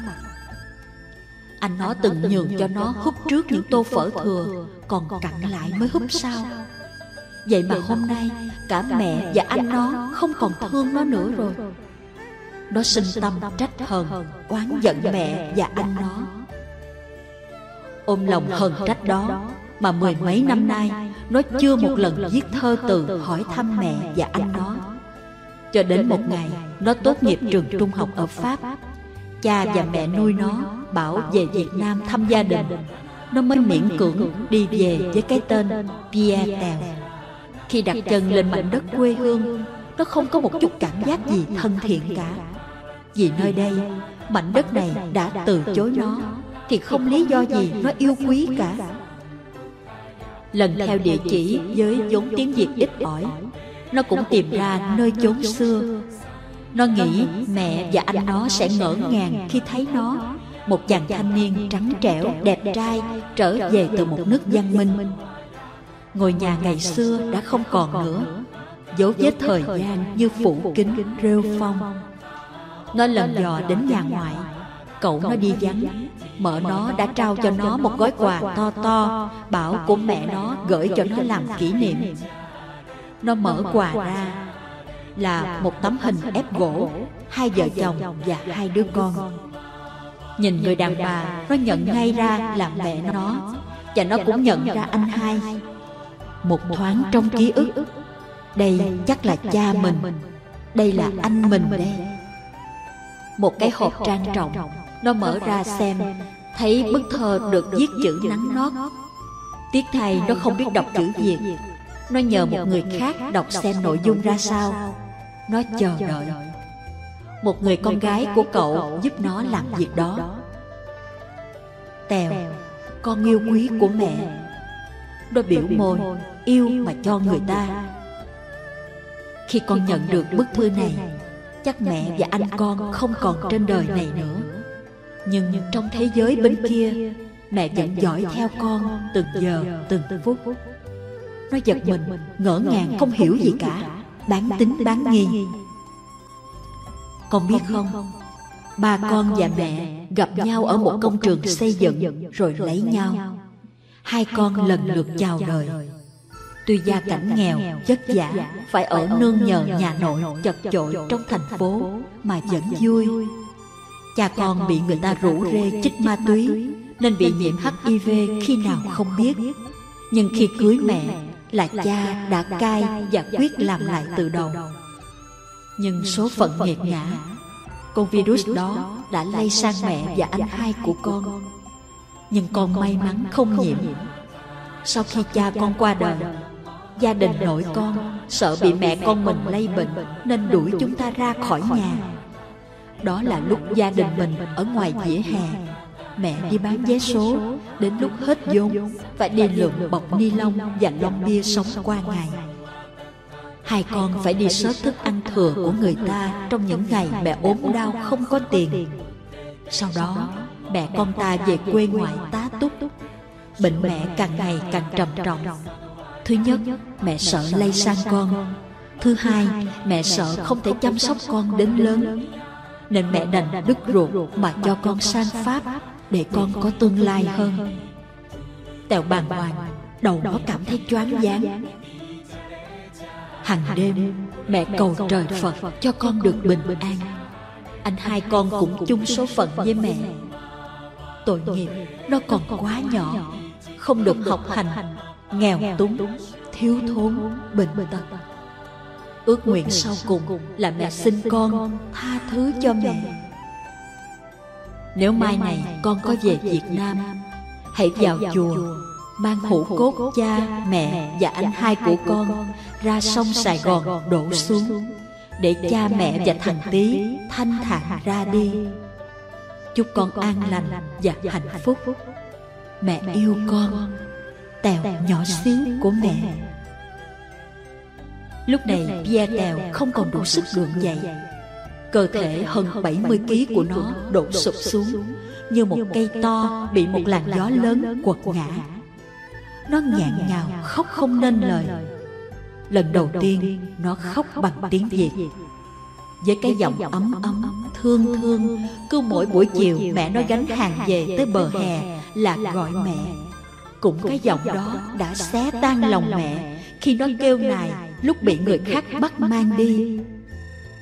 Anh nó từng nhường cho nó húp trước những tô phở thừa Còn cặn lại mới húp sau. Vậy mà hôm nay cả mẹ và anh nó không còn thương nó nữa rồi. Nó sinh tâm trách hờn Oán giận mẹ và anh nó. Ôm lòng hờn trách đó Mà mười mấy năm nay Nó chưa một lần viết thơ từ hỏi thăm mẹ và anh nó Cho đến một ngày Nó tốt nghiệp trường trung học ở Pháp. Cha và mẹ nuôi nó Bảo về Việt Nam thăm gia đình. Nó mới miễn cưỡng đi về với cái tên Pierre Tèo. Khi đặt chân lên mảnh đất quê hương Nó không có một chút cảm giác gì thân thiện cả. Vì nơi đây Mảnh đất này đã từ chối nó thì không lý do gì nó yêu quý cả lần theo địa chỉ với vốn tiếng việt ít ỏi. nó cũng tìm ra nơi chốn xưa. nó nghĩ mẹ và anh nó sẽ ngỡ ngàng khi thấy nó. một chàng thanh niên trắng trẻo đẹp trai trở về từ một nước văn minh. ngôi nhà ngày xưa đã không còn nữa. dấu vết thời gian như phủ kính rêu phong. nó lần dò đến nhà ngoại cậu nó đi vắng. Mợ nó đã trao cho nó một gói quà to to Bảo của mẹ nó gửi cho nó làm kỷ niệm. Nó mở quà ra Là một tấm hình ép gỗ Hai vợ chồng và hai đứa con. Nhìn người đàn bà Nó nhận ngay ra là mẹ nó. Và nó cũng nhận ra anh hai. Một thoáng trong ký ức. Đây chắc là cha mình. Đây là anh mình đây. Một cái hộp trang trọng nó mở ra xem Thấy bức thơ được viết chữ nắng nót. Tiếc thay nó không biết đọc chữ Việt. Nó nhờ một người khác đọc xem nội dung ra sao. Nó chờ đợi. Một người con gái của cậu giúp nó làm việc đó. Tèo Con yêu quý của mẹ. Nó biểu môi Yêu mà cho người ta. Khi con nhận được bức thư này Chắc mẹ và anh con không còn trên đời này nữa Nhưng trong thế giới bên kia Mẹ vẫn dõi theo con từng giờ từng phút. Nó giật mình ngỡ ngàng không hiểu gì cả Bán tính bán nghi Con biết không? Ba con và mẹ gặp nhau ở một công trường xây dựng Rồi lấy nhau. Hai con lần lượt chào đời. Tuy gia cảnh nghèo, chất giả Phải ở nương nhờ nhà nội chật chội trong thành phố Mà vẫn vui Cha con bị người ta rủ rê chích ma túy Nên bị nhiễm HIV khi nào không biết. Nhưng khi cưới mẹ là cha đã cai và quyết làm lại từ đầu. Nhưng số phận nghiệt ngã Con virus đó đã lây sang mẹ và anh hai của con. Nhưng con may mắn không nhiễm. Sau khi cha con qua đời Gia đình nội con Sợ bị mẹ con mình lây bệnh Nên đuổi chúng ta ra khỏi nhà đó là lúc gia đình mình Ở ngoài vỉa hè. Mẹ đi bán vé số Đến lúc hết vốn Phải đi lượm bọc ni lông Và lon bia sống qua ngày. Hai con phải đi sớt thức ăn thừa của người ta Trong những ngày mẹ ốm đau không có tiền. Sau đó mẹ con ta về quê ngoại tá túc. Bệnh mẹ càng ngày càng trầm trọng. Thứ nhất, mẹ sợ lây sang con. Thứ hai, mẹ sợ không thể chăm sóc con đến lớn. Nên mẹ đành đứt ruột mà cho con sang Pháp để con có tương lai hơn. Tèo bàng hoàng, đầu nó cảm thấy choáng váng. Hằng đêm, mẹ cầu trời Phật cho con được bình an. Anh hai con cũng chung số phận với mẹ. Tội nghiệp, nó còn quá nhỏ, không được học hành nghèo túng thiếu thốn bệnh tật ước nguyện sau cùng là mẹ sinh con tha thứ cho mẹ. nếu mai này con có về việt nam hãy vào chùa mang hũ cốt cha mẹ và anh hai của con ra sông sài gòn đổ xuống để cha mẹ và thằng tý thanh thản ra đi. chúc con an lành và hạnh phúc. mẹ yêu con Tèo nhỏ xíu của mẹ Lúc này Pierre Tèo không còn đủ sức gượng dậy. Cơ thể hơn 70 kg của nó đổ sụp xuống Như một cây to bị một làn gió lớn quật ngã. Nó nghẹn ngào khóc không nên lời. Lần đầu tiên nó khóc bằng tiếng Việt. Với cái giọng ấm ấm thương thương cứ mỗi buổi chiều mẹ nó gánh hàng về tới bờ hè là gọi mẹ. cũng cái giọng đó đã xé tan lòng mẹ khi nó kêu nài lúc bị người khác bắt mang đi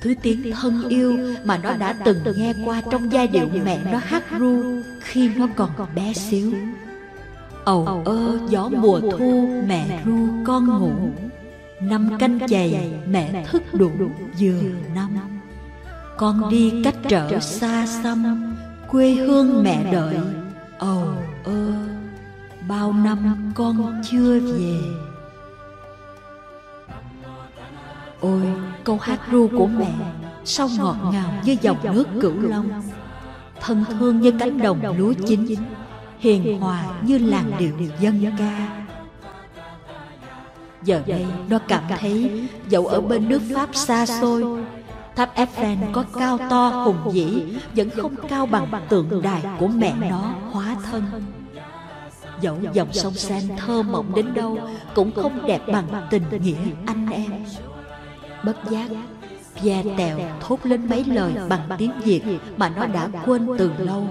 thứ tiếng thân yêu mà nó đã từng nghe qua trong giai điệu mẹ nó hát ru khi nó còn bé xíu. ầu ơ gió mùa thu mẹ ru con ngủ. năm canh chày mẹ thức đủ vừa năm. con đi cách trở xa xăm quê hương mẹ đợi. ầu ơ bao năm con chưa về ôi, câu hát ru của mẹ sao ngọt ngào như dòng nước cửu long. Thân thương như cánh đồng lúa chín, hiền hòa như làn điệu dân ca. Giờ đây nó cảm thấy dẫu ở bên nước pháp xa xôi, tháp Eiffel có cao to hùng vĩ, vẫn không cao bằng tượng đài của mẹ nó hóa thân. Dẫu dòng sông Sen thơ mộng đến đâu Cũng không đẹp bằng tình nghĩa anh Bất giác. Pierre Tèo thốt lên mấy lời bằng tiếng Việt Mà nó đã quên từ lâu.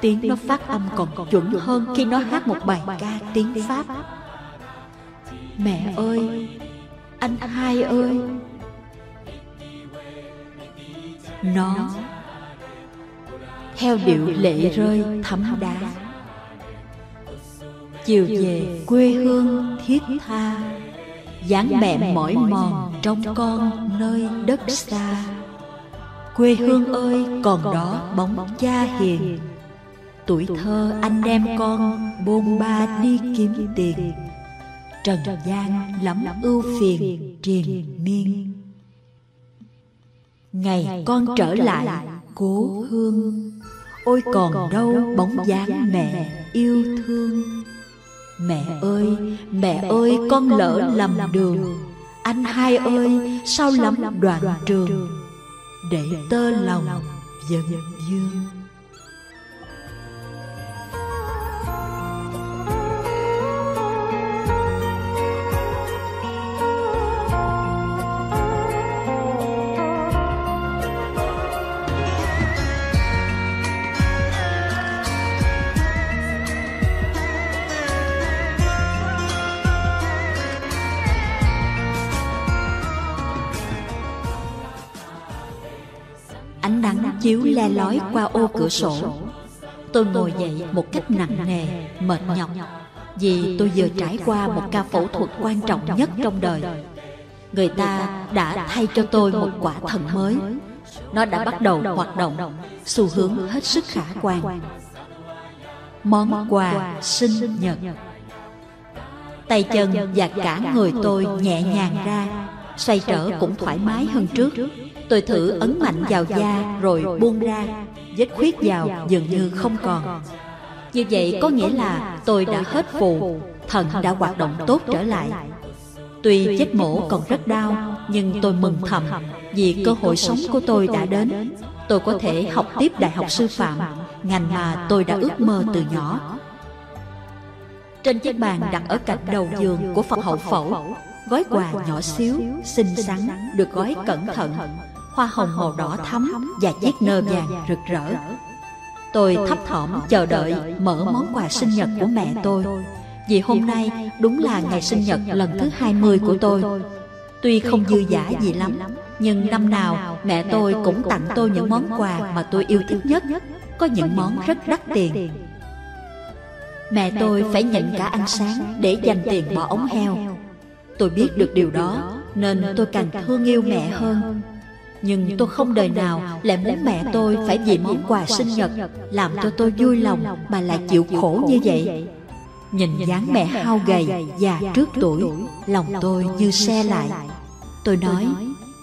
Tiếng nó phát âm còn chuẩn hơn Khi nó hát một bài ca tiếng Pháp. Mẹ ơi, Anh hai ơi. Nó, Theo điệu lệ rơi thấm đá. Chiều về quê hương thiết tha dáng mẹ mỏi mòn trong con nơi đất xa. quê hương ơi còn đó bóng cha hiền. Tuổi thơ anh em con bôn ba đi kiếm tiền. Trần gian lắm ưu phiền triền miên. Ngày con trở lại cố hương. Ôi còn đâu bóng dáng mẹ yêu thương Mẹ ơi, mẹ ơi con lỡ lầm đường. Anh hai ơi sao lắm đoạn trường Để tơ lòng dần dương Ánh nắng chiếu le lói qua ô cửa sổ. Tôi ngồi dậy một cách nặng nề, mệt nhọc Vì tôi vừa trải qua một ca phẫu thuật quan trọng nhất trong đời. Người ta đã thay cho tôi một quả thận mới. Nó đã bắt đầu hoạt động Xu hướng hết sức khả quan. Món quà sinh nhật. Tay chân và cả người tôi nhẹ nhàng ra Xoay trở cũng thoải mái hơn trước. Tôi thử ấn mạnh vào da rồi buông ra. Vết khuyết vào dường như không còn. Như vậy có nghĩa là tôi đã hết phù. Thần đã hoạt động tốt trở lại. Tuy vết mổ còn rất đau Nhưng tôi mừng thầm Vì cơ hội sống của tôi đã đến. Tôi có thể học tiếp đại học sư phạm Ngành mà tôi đã ước mơ từ nhỏ. Trên chiếc bàn đặt ở cạnh đầu giường của Phật hậu phẫu Gói quà nhỏ xíu, xinh xắn Được gói cẩn thận hoa hồng màu đỏ thắm và chiếc nơ vàng rực rỡ. Tôi thấp thỏm chờ đợi mở món quà sinh nhật của mẹ tôi, vì hôm nay đúng là ngày sinh nhật lần thứ 20 của tôi. Tuy không dư giả gì lắm, nhưng năm nào mẹ tôi cũng tặng tôi những món quà mà tôi yêu thích nhất, có những món rất đắt tiền. Mẹ tôi phải nhận cả ăn sáng để dành tiền bỏ ống heo. Tôi biết được điều đó, nên tôi càng thương yêu mẹ hơn nhưng tôi không đời nào lại muốn mẹ tôi phải vì món quà sinh nhật làm cho tôi vui lòng mà lại chịu khổ như vậy. Nhìn dáng mẹ hao gầy, già trước tuổi, lòng tôi như xe lại. Tôi nói,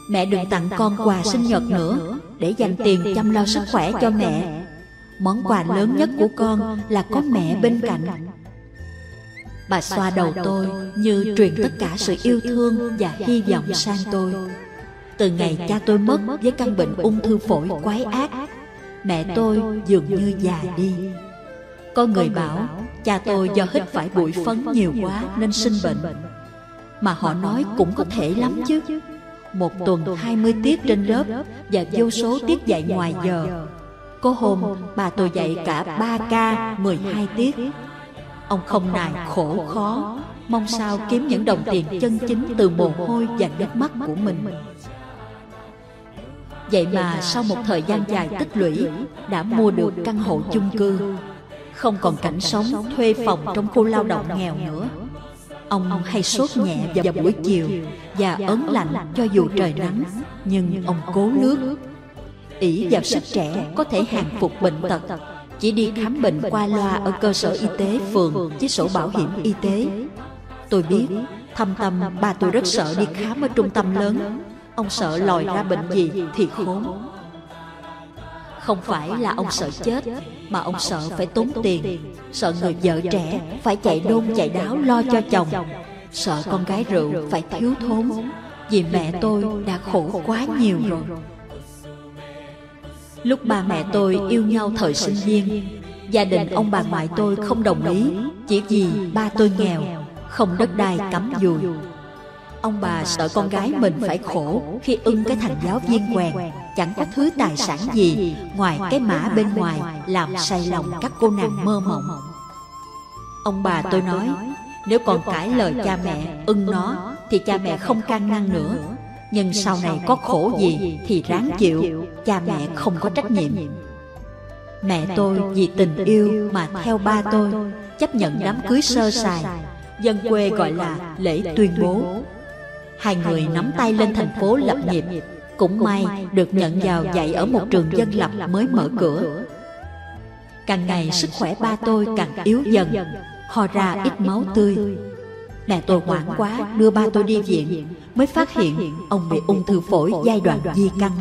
mẹ đừng tặng con quà sinh nhật nữa, để dành tiền chăm lo sức khỏe cho mẹ. Món quà lớn nhất của con là có mẹ bên cạnh. Bà xoa đầu tôi như truyền tất cả sự yêu thương và hy vọng sang tôi. Từ ngày cha tôi mất với căn bệnh ung thư phổi quái ác Mẹ tôi dường như già đi. Có người bảo cha tôi do hít phải bụi phấn nhiều quá nên sinh bệnh. Mà họ nói cũng có thể lắm chứ. Một tuần 20 tiết trên lớp Và vô số tiết dạy ngoài giờ. Có hôm bà tôi dạy cả 3 ca 12 tiết. Ông không nài khổ khó Mong sao kiếm những đồng tiền chân chính từ mồ hôi và nước mắt của mình Vậy mà sau một thời gian dài tích lũy Đã mua được căn hộ chung cư. Không còn cảnh sống thuê phòng trong khu lao động nghèo nữa. Ông hay sốt nhẹ vào buổi chiều Và ớn lạnh cho dù trời nắng. Nhưng ông cố lướt ỷ vào sức trẻ có thể hàng phục bệnh tật. Chỉ đi khám bệnh qua loa ở cơ sở y tế phường với sổ bảo hiểm y tế. Tôi biết thâm tâm ba tôi rất sợ đi khám ở trung tâm lớn Ông sợ lòi ra bệnh gì thì khốn. Không phải là ông sợ chết Mà ông sợ phải tốn tiền. Sợ người vợ trẻ phải chạy đôn chạy đáo lo cho chồng. Sợ con gái rượu phải thiếu thốn. Vì mẹ tôi đã khổ quá nhiều rồi. Lúc ba mẹ tôi yêu nhau thời sinh viên Gia đình ông bà ngoại tôi không đồng ý. Chỉ vì ba tôi nghèo Không đất đai cắm dùi Ông bà sợ con gái mình phải khổ khi ưng cái thành giáo viên quèn Chẳng có thứ tài sản gì. ngoài cái mã bên ngoài làm say lòng các cô nàng mơ mộng. Ông bà tôi nói nếu còn cãi lời cha mẹ ưng nó thì cha mẹ không can ngăn nữa. Nhưng sau này có khổ gì thì ráng chịu. Cha mẹ không có trách nhiệm. Mẹ tôi vì tình yêu mà theo ba tôi. Chấp nhận đám cưới sơ sài Dân quê gọi là lễ tuyên bố Hai người nắm tay lên thành phố lập nghiệp Cũng may được nhận vào dạy ở một trường dân lập mới mở cửa. Càng ngày sức khỏe ba tôi càng yếu dần. Ho ra ít máu tươi. Mẹ tôi hoảng quá đưa ba tôi đi viện Mới phát hiện ông bị ung thư phổi giai đoạn di căn.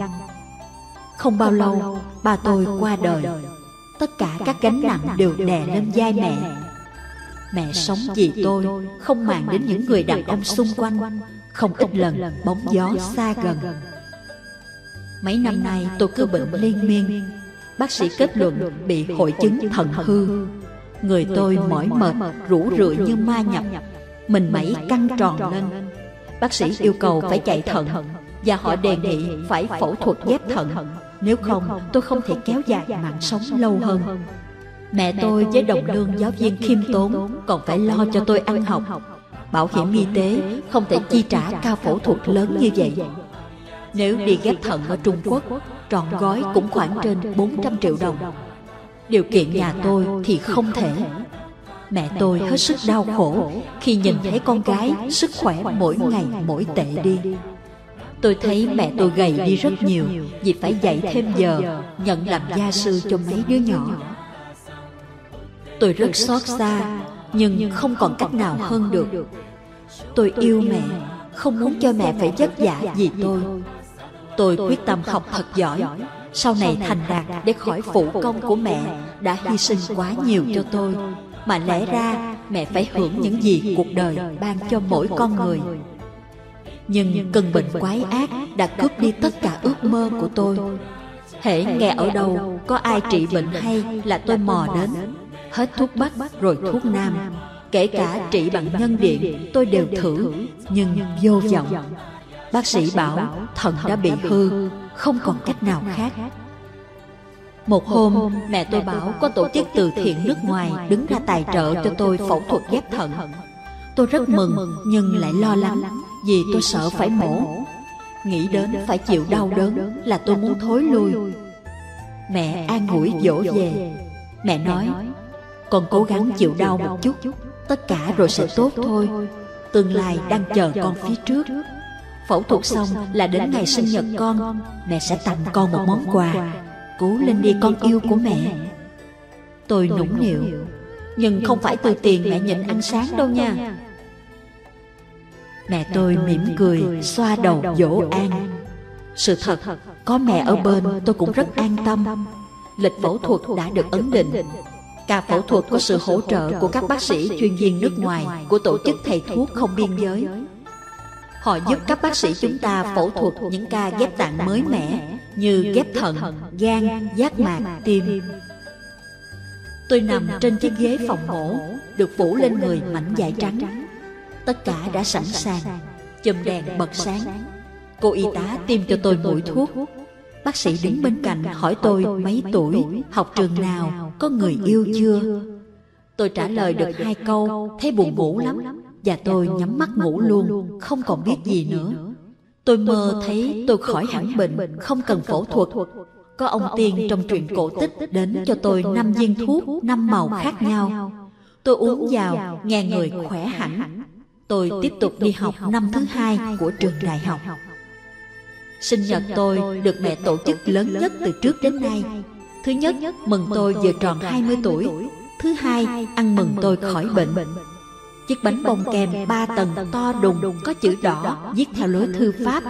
Không bao lâu ba tôi qua đời. Tất cả các gánh nặng đều đè lên vai mẹ. Mẹ. Sống vì tôi Không màng đến những người đàn ông xung quanh Không ít lần bóng gió xa gần. Mấy năm nay tôi cứ bệnh liên miên. Bác sĩ kết luận bị hội chứng thận hư. Người tôi mỏi mệt, rũ rượi như ma nhập. Mình mẩy căng tròn lên. Bác sĩ yêu cầu phải chạy thận Và họ đề nghị phải phẫu thuật ghép thận. Nếu không tôi không thể kéo dài mạng sống lâu hơn. Mẹ tôi với đồng lương giáo viên khiêm tốn Còn phải lo cho tôi ăn học Bảo hiểm y tế không thể chi trả ca phẫu thuật lớn như vậy. Nếu đi ghép thận ở Trung Quốc, Trọn gói cũng khoảng trên 400 triệu đồng. Điều kiện nhà tôi thì không thể. Mẹ tôi hết sức đau khổ Khi nhìn thấy con gái sức khỏe mỗi ngày mỗi tệ đi. Tôi thấy mẹ tôi gầy đi rất nhiều, Vì phải dạy thêm giờ, Nhận làm gia sư cho mấy đứa nhỏ. Tôi rất xót xa, Nhưng không còn cách nào hơn được. Tôi yêu mẹ Không muốn cho mẹ phải vất vả vì tôi. Tôi. Quyết tâm học thật giỏi. Sau này thành đạt để khỏi phụ công của mẹ Đã hy sinh quá nhiều cho tôi. Mà lẽ ra mẹ phải hưởng những gì cuộc đời ban cho mỗi con người. Nhưng cơn bệnh quái ác đã cướp đi tất cả ước mơ của tôi. Hễ nghe ở đâu có ai trị bệnh hay là tôi mò đến? Hết thuốc bắc rồi thuốc nam Kể cả trị bằng nhân điện tôi đều thử Nhưng vô vọng. Bác sĩ bảo thận đã bị hư Không còn cách nào khác. Một hôm mẹ tôi bảo có tổ chức từ thiện nước ngoài Đứng ra tài trợ cho tôi phẫu thuật ghép thận. Tôi rất mừng nhưng lại lo lắng Vì tôi sợ phải mổ. Nghĩ đến phải chịu đau đớn là tôi muốn thối lui. Mẹ an ủi dỗ về. Mẹ nói Con cố gắng chịu đau một chút Tất cả rồi sẽ tốt thôi. Tương lai đang chờ con phía trước. Phẫu thuật xong là đến ngày sinh nhật con. Mẹ sẽ tặng con một món quà. Cố lên đi con yêu của mẹ. Tôi nũng nịu. Nhưng không phải từ tiền mẹ nhịn ăn sáng đâu nha. Mẹ tôi mỉm cười Xoa đầu dỗ an. Sự thật Có mẹ ở bên tôi cũng rất an tâm. Lịch phẫu thuật đã được ấn định Ca phẫu thuật có sự hỗ trợ của các bác sĩ chuyên viên nước ngoài Của tổ chức thầy thuốc không biên giới Họ giúp các bác sĩ chúng ta phẫu thuật những ca ghép tạng mới mẻ như ghép thận, gan, giác mạc, tim. Tôi nằm trên chiếc ghế phòng mổ, được phủ lên người mảnh vải trắng. Tất cả đã sẵn sàng, chùm đèn bật sáng. Cô y tá tiêm cho tôi mũi thuốc. Bác sĩ đứng bên cạnh hỏi tôi mấy tuổi, học trường nào, có người yêu chưa. Tôi trả lời được hai câu, thấy buồn ngủ lắm và tôi nhắm mắt ngủ luôn Không còn biết gì nữa. Tôi mơ thấy tôi khỏi hẳn bệnh Không cần phẫu thuật. Có ông tiên trong truyện cổ tích Đến cho tôi năm viên thuốc năm màu khác nhau. Tôi uống vào Nghe người khỏe hẳn. Tôi tiếp tục đi học năm thứ hai Của trường đại học Sinh nhật tôi được mẹ tổ chức lớn nhất từ trước đến nay. Thứ nhất, mừng tôi vừa tròn 20 tuổi. Thứ hai, ăn mừng tôi khỏi bệnh. Chiếc bánh bông kem ba tầng to đùng có chữ đỏ viết theo lối thư pháp.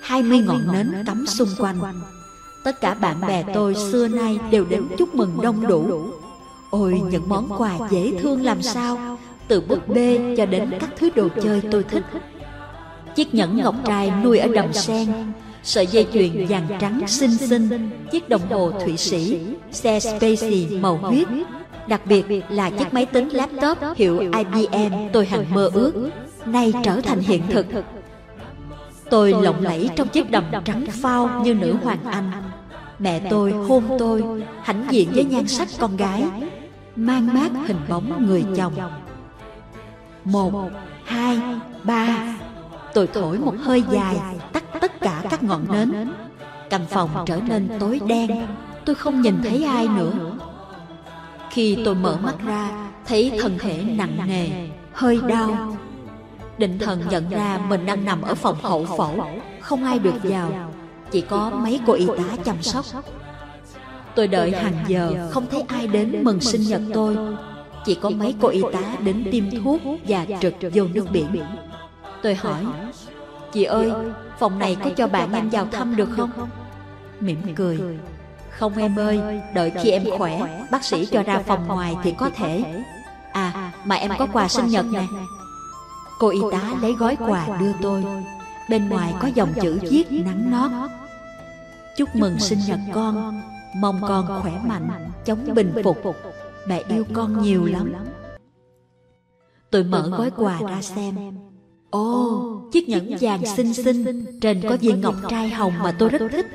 hai mươi ngọn nến cắm xung quanh. Tất cả bạn bè tôi xưa nay đều đến chúc mừng đông đủ. Ôi những món quà dễ thương làm sao? Từ búp bê cho đến các thứ đồ chơi tôi thích Chiếc nhẫn ngọc trai nuôi ở đầm sen Sợi dây chuyền vàng trắng xinh xinh Chiếc đồng hồ Thụy Sĩ Xe Spacey màu huyết Đặc biệt là chiếc máy tính laptop hiệu IBM tôi hằng mơ ước, nay trở thành hiện thực. Tôi lộng lẫy trong chiếc đầm trắng phao như nữ hoàng Anh. Mẹ tôi hôn tôi, hãnh diện với nhan sắc con gái, mang mát hình bóng người chồng. Một, hai, ba. Tôi thổi một hơi dài, tắt tất cả các ngọn nến. Căn phòng trở nên tối đen, tôi không nhìn thấy ai nữa. khi tôi mở mắt ra Thấy thân thể nặng nề Hơi đau. Định thần nhận ra mình đang nằm ở phòng hậu phẫu Không ai được vào Chỉ có mấy cô y tá chăm sóc. Tôi đợi hàng giờ không thấy ai đến mừng sinh nhật tôi. Chỉ có mấy cô y tá đến tiêm thuốc và trực vô nước biển Tôi hỏi Chị ơi, phòng này có cho bạn em vào thăm được không? Mỉm cười. Không em ơi, đợi khi em khỏe. Bác sĩ cho ra phòng ngoài thì có thể. À, mà em có quà sinh nhật nè. Cô y tá lấy gói quà đưa tôi. Bên ngoài có dòng chữ viết nắng nót. Chúc mừng sinh nhật con. Mong con khỏe mạnh Chống bình phục. Mẹ yêu con nhiều lắm. Tôi mở gói quà ra xem Ồ, chiếc nhẫn vàng xinh xinh Trên có viên ngọc trai hồng mà tôi rất thích.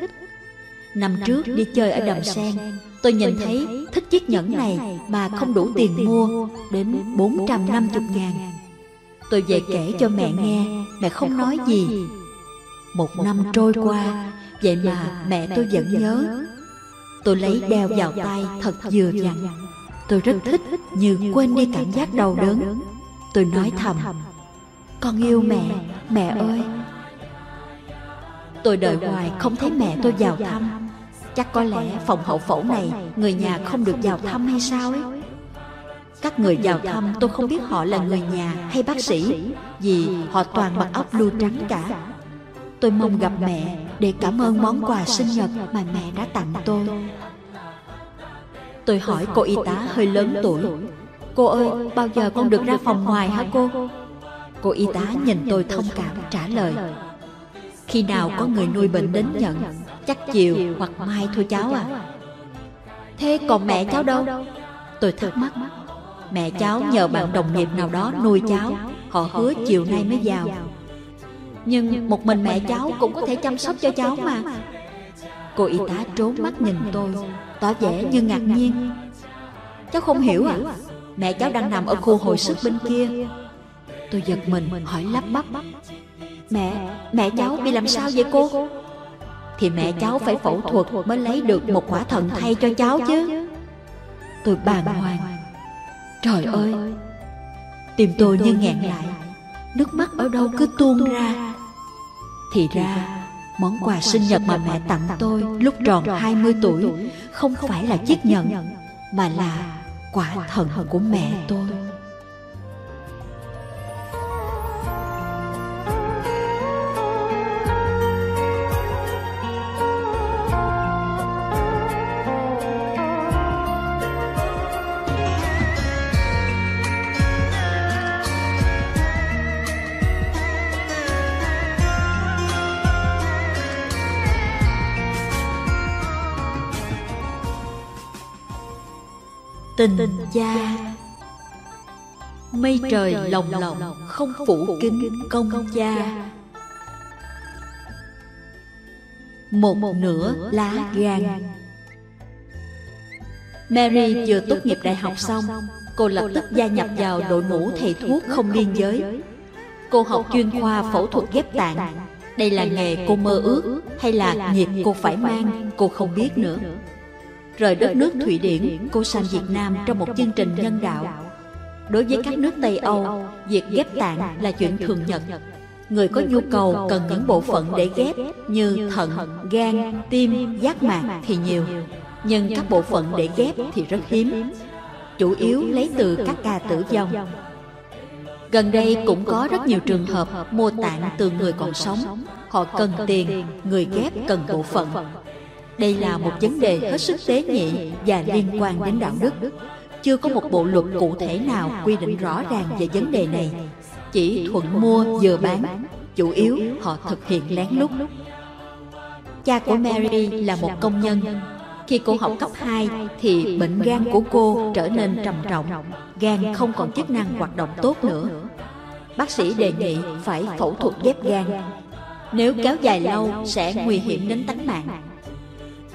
Năm trước đi chơi ở đầm sen Tôi nhìn thấy thích chiếc nhẫn này Mà không đủ tiền mua Đến 450 ngàn. Tôi về kể cho mẹ nghe Mẹ không nói gì. Một năm trôi qua Vậy mà mẹ tôi vẫn nhớ. Tôi lấy đeo vào tay thật vừa vặn Tôi rất thích như quên đi cảm giác đau đớn. Tôi nói thầm con yêu mẹ, mẹ ơi. Tôi đợi hoài không thấy mẹ tôi vào thăm. Chắc có lẽ phòng hậu phẫu này Người nhà không được vào thăm hay sao ấy? Các người vào thăm tôi không biết họ là người nhà hay bác sĩ Vì họ toàn mặc áo blue trắng cả. Tôi mong gặp mẹ để cảm ơn món quà sinh nhật mà mẹ đã tặng tôi. Tôi hỏi cô y tá hơi lớn tuổi. Cô ơi, bao giờ con được ra phòng ngoài hả cô? Cô y tá nhìn tôi thông cảm trả lời. Khi nào có người nuôi bệnh đến nhận Chắc chiều hoặc mai thôi cháu à. Thế còn mẹ cháu đâu? Tôi thắc mắc. Mẹ cháu nhờ bạn đồng nghiệp nào đó nuôi cháu. Họ hứa chiều nay mới vào Nhưng một mình mẹ cháu cũng có thể chăm sóc cho cháu mà. Cô y tá trốn mắt nhìn tôi. Tỏ vẻ như ngạc nhiên. Cháu không hiểu à. Mẹ cháu đang nằm ở khu hồi sức bên kia Tôi giật mình hỏi lắp bắp. Mẹ, mẹ cháu bị làm sao vậy cô? Thì mẹ cháu phải phẫu thuật mới lấy được một quả thận thay cho cháu chứ. Tôi bàng hoàng. Trời ơi. Tim tôi như nghẹn lại. Nước mắt ở đâu cứ tuôn ra. Thì ra Món quà sinh nhật mà mẹ tặng tôi lúc tròn 20 tuổi Không phải là chiếc nhẫn Mà là quả thận của mẹ. tôi tình cha mây trời lồng lộng không phủ kính công cha một nửa lá gan. Mary vừa tốt nghiệp đại học xong Cô lập tức gia nhập vào đội ngũ thầy thuốc không biên giới. Cô học chuyên khoa phẫu thuật ghép tạng. Đây là nghề cô mơ ước Hay là nghiệp cô phải mang? Cô không biết nữa Rời đất nước Thụy Điển, cô sang Việt Nam trong một chương trình nhân đạo. Đối với các nước Tây Âu, việc ghép tạng là chuyện thường nhật. Người có nhu cầu cần những bộ phận để ghép như thận, gan, tim, giác mạc thì nhiều. Nhưng các bộ phận để ghép thì rất hiếm. Chủ yếu lấy từ các ca tử vong. Gần đây cũng có rất nhiều trường hợp mua tạng từ người còn sống. Họ cần tiền, người ghép cần bộ phận đây là một vấn đề hết sức tế nhị và liên quan đến đạo đức. Chưa có một bộ luật cụ thể nào quy định rõ ràng về vấn đề này. Chỉ thuận mua vừa bán, chủ yếu họ thực hiện lén lút. Cha của Mary là một công nhân. Khi cô học cấp 2 thì bệnh gan của cô trở nên trầm trọng. Gan không còn chức năng hoạt động tốt nữa. Bác sĩ đề nghị phải phẫu thuật ghép gan. Nếu kéo dài lâu sẽ nguy hiểm đến tính mạng.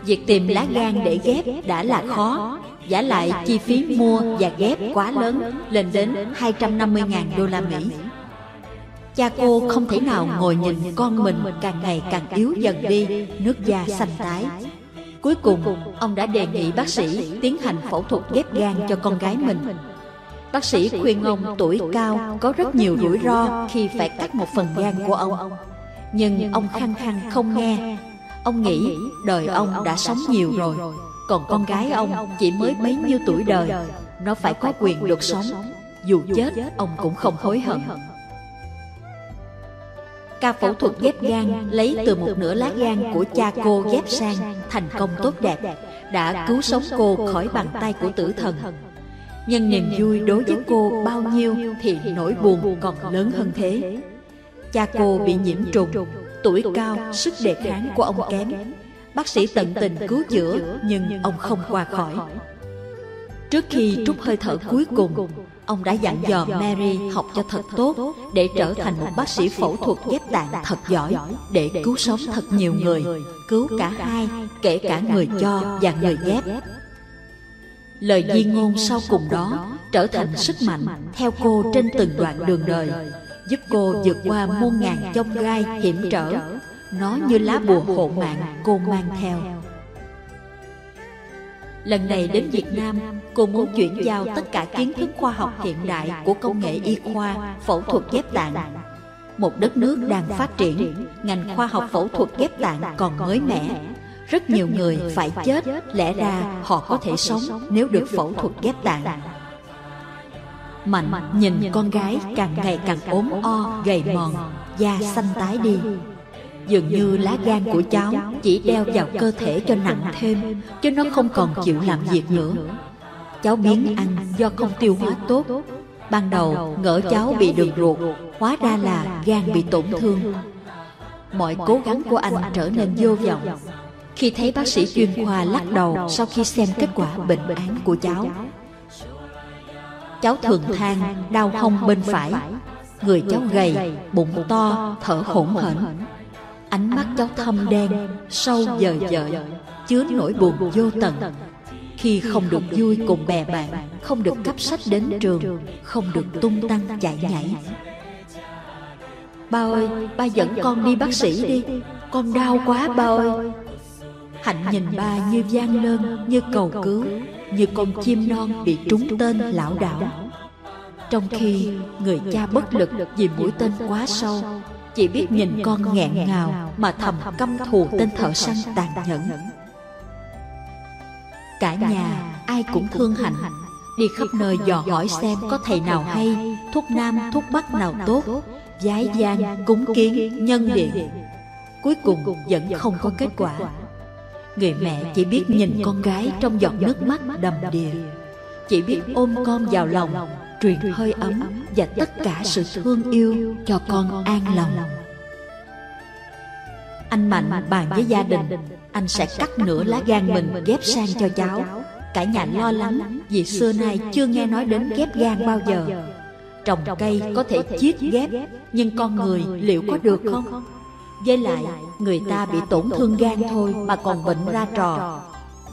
Việc tìm lá gan để ghép đã là khó. Giả lại chi phí mua và ghép quá lớn Lên đến 250.000 đô la Mỹ. Cha cô không thể nào ngồi nhìn con mình càng ngày càng yếu dần đi Nước da xanh tái. Cuối cùng, ông đã đề nghị bác sĩ tiến hành phẫu thuật ghép gan cho con gái mình. Bác sĩ khuyên ông tuổi cao có rất nhiều rủi ro khi phải cắt một phần gan của ông. Nhưng ông khăng khăng không nghe. Ông nghĩ đời ông đã sống nhiều rồi. Còn con gái ông chỉ mới mấy nhiêu tuổi đời. Nó phải có quyền được sống. Dù chết ông cũng không hối hận. Ca phẫu thuật ghép gan lấy từ một nửa lá gan của cha cô ghép sang thành công tốt đẹp đã cứu sống cô khỏi bàn tay của tử thần. Nhưng niềm vui đối với cô bao nhiêu thì nỗi buồn còn lớn hơn thế. Cha cô bị nhiễm trùng, tuổi cao, sức đề kháng của ông kém. Bác sĩ tận tình cứu chữa nhưng ông không qua khỏi. Trước khi trút hơi thở cuối cùng, ông đã dặn dò Mary học cho thật tốt để trở thành một bác sĩ phẫu thuật ghép tạng thật giỏi để cứu sống thật nhiều người, cứu cả hai, kể cả người cho và người ghép. Lời di ngôn sau cùng đó trở thành sức mạnh theo cô trên từng đoạn đường đời, giúp cô vượt qua muôn ngàn chông gai hiểm trở. Nó như lá bùa hộ mạng cô mang theo. Lần này đến Việt Nam, cô muốn chuyển giao tất cả kiến thức khoa học hiện đại của công nghệ y khoa, phẫu thuật ghép tạng. Một đất nước đang phát triển, ngành khoa học phẫu thuật ghép tạng còn mới mẻ. Rất nhiều người phải chết, lẽ ra họ có thể sống nếu được phẫu thuật ghép tạng. Mạnh nhìn con gái càng ngày càng ốm o, gầy mòn, da xanh tái đi. Dường như lá gan của cháu chỉ đeo vào cơ thể cho nặng thêm Chứ nó không còn chịu làm việc nữa. Cháu biến ăn do không tiêu hóa tốt. Ban đầu ngỡ cháu bị đường ruột Hóa ra là gan bị tổn thương. Mọi cố gắng của anh trở nên vô vọng. Khi thấy bác sĩ chuyên khoa lắc đầu Sau khi xem kết quả bệnh án của cháu Cháu thường than đau hông bên phải. Người cháu gầy, bụng to, thở hổn hển. Ánh mắt cháu thâm đen, sâu dờ dợi, chứa nỗi buồn vô tận. Khi không được vui cùng bè bạn, không được cấp sách đến trường, không được tung tăng chạy nhảy. Ba ơi, ba dẫn con đi bác sĩ đi, con đau quá ba ơi. Hạnh nhìn ba như gian lơn, như cầu cứu, như con chim non bị trúng tên lão đảo. Trong khi người cha bất lực vì mũi tên quá sâu chỉ biết nhìn con nghẹn ngào mà thầm căm thù tên thợ săn tàn nhẫn. Cả nhà ai cũng thương hạnh đi khắp nơi dò hỏi xem có thầy nào hay thuốc nam thuốc bắc nào tốt giái gian cúng kiến nhân điện. Cuối cùng vẫn không có kết quả người mẹ chỉ biết nhìn con gái trong giọt nước mắt đầm đìa. Chỉ biết ôm con vào lòng, truyền hơi ấm và tất cả sự thương yêu cho con an lòng. Anh mạnh bàn với gia đình, anh sẽ cắt nửa lá gan mình ghép sang cho cháu. Cả nhà lo lắng vì xưa nay chưa nghe nói đến ghép gan bao giờ. Trồng cây có thể chiết ghép, nhưng con người liệu có được không? Với lại, người ta bị tổn thương gan thôi mà còn bệnh ra trò.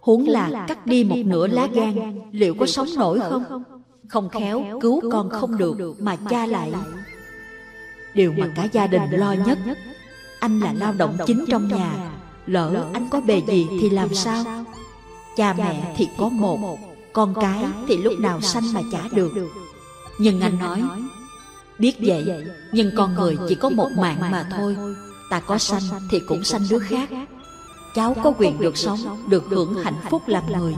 Huống là cắt đi một nửa lá gan, liệu có sống nổi không? Không khéo, cứu con không được mà cha lại. Điều mà cả gia đình lo nhất, anh là lao động chính trong nhà. Lỡ anh có bề gì thì làm sao? Cha mẹ thì có một, con cái thì lúc nào sanh mà chả được. Nhưng anh nói, biết vậy, nhưng con người chỉ có một mạng mà thôi ta có sanh thì cũng sanh đứa khác. cháu có quyền được sống được hưởng hạnh phúc làm người.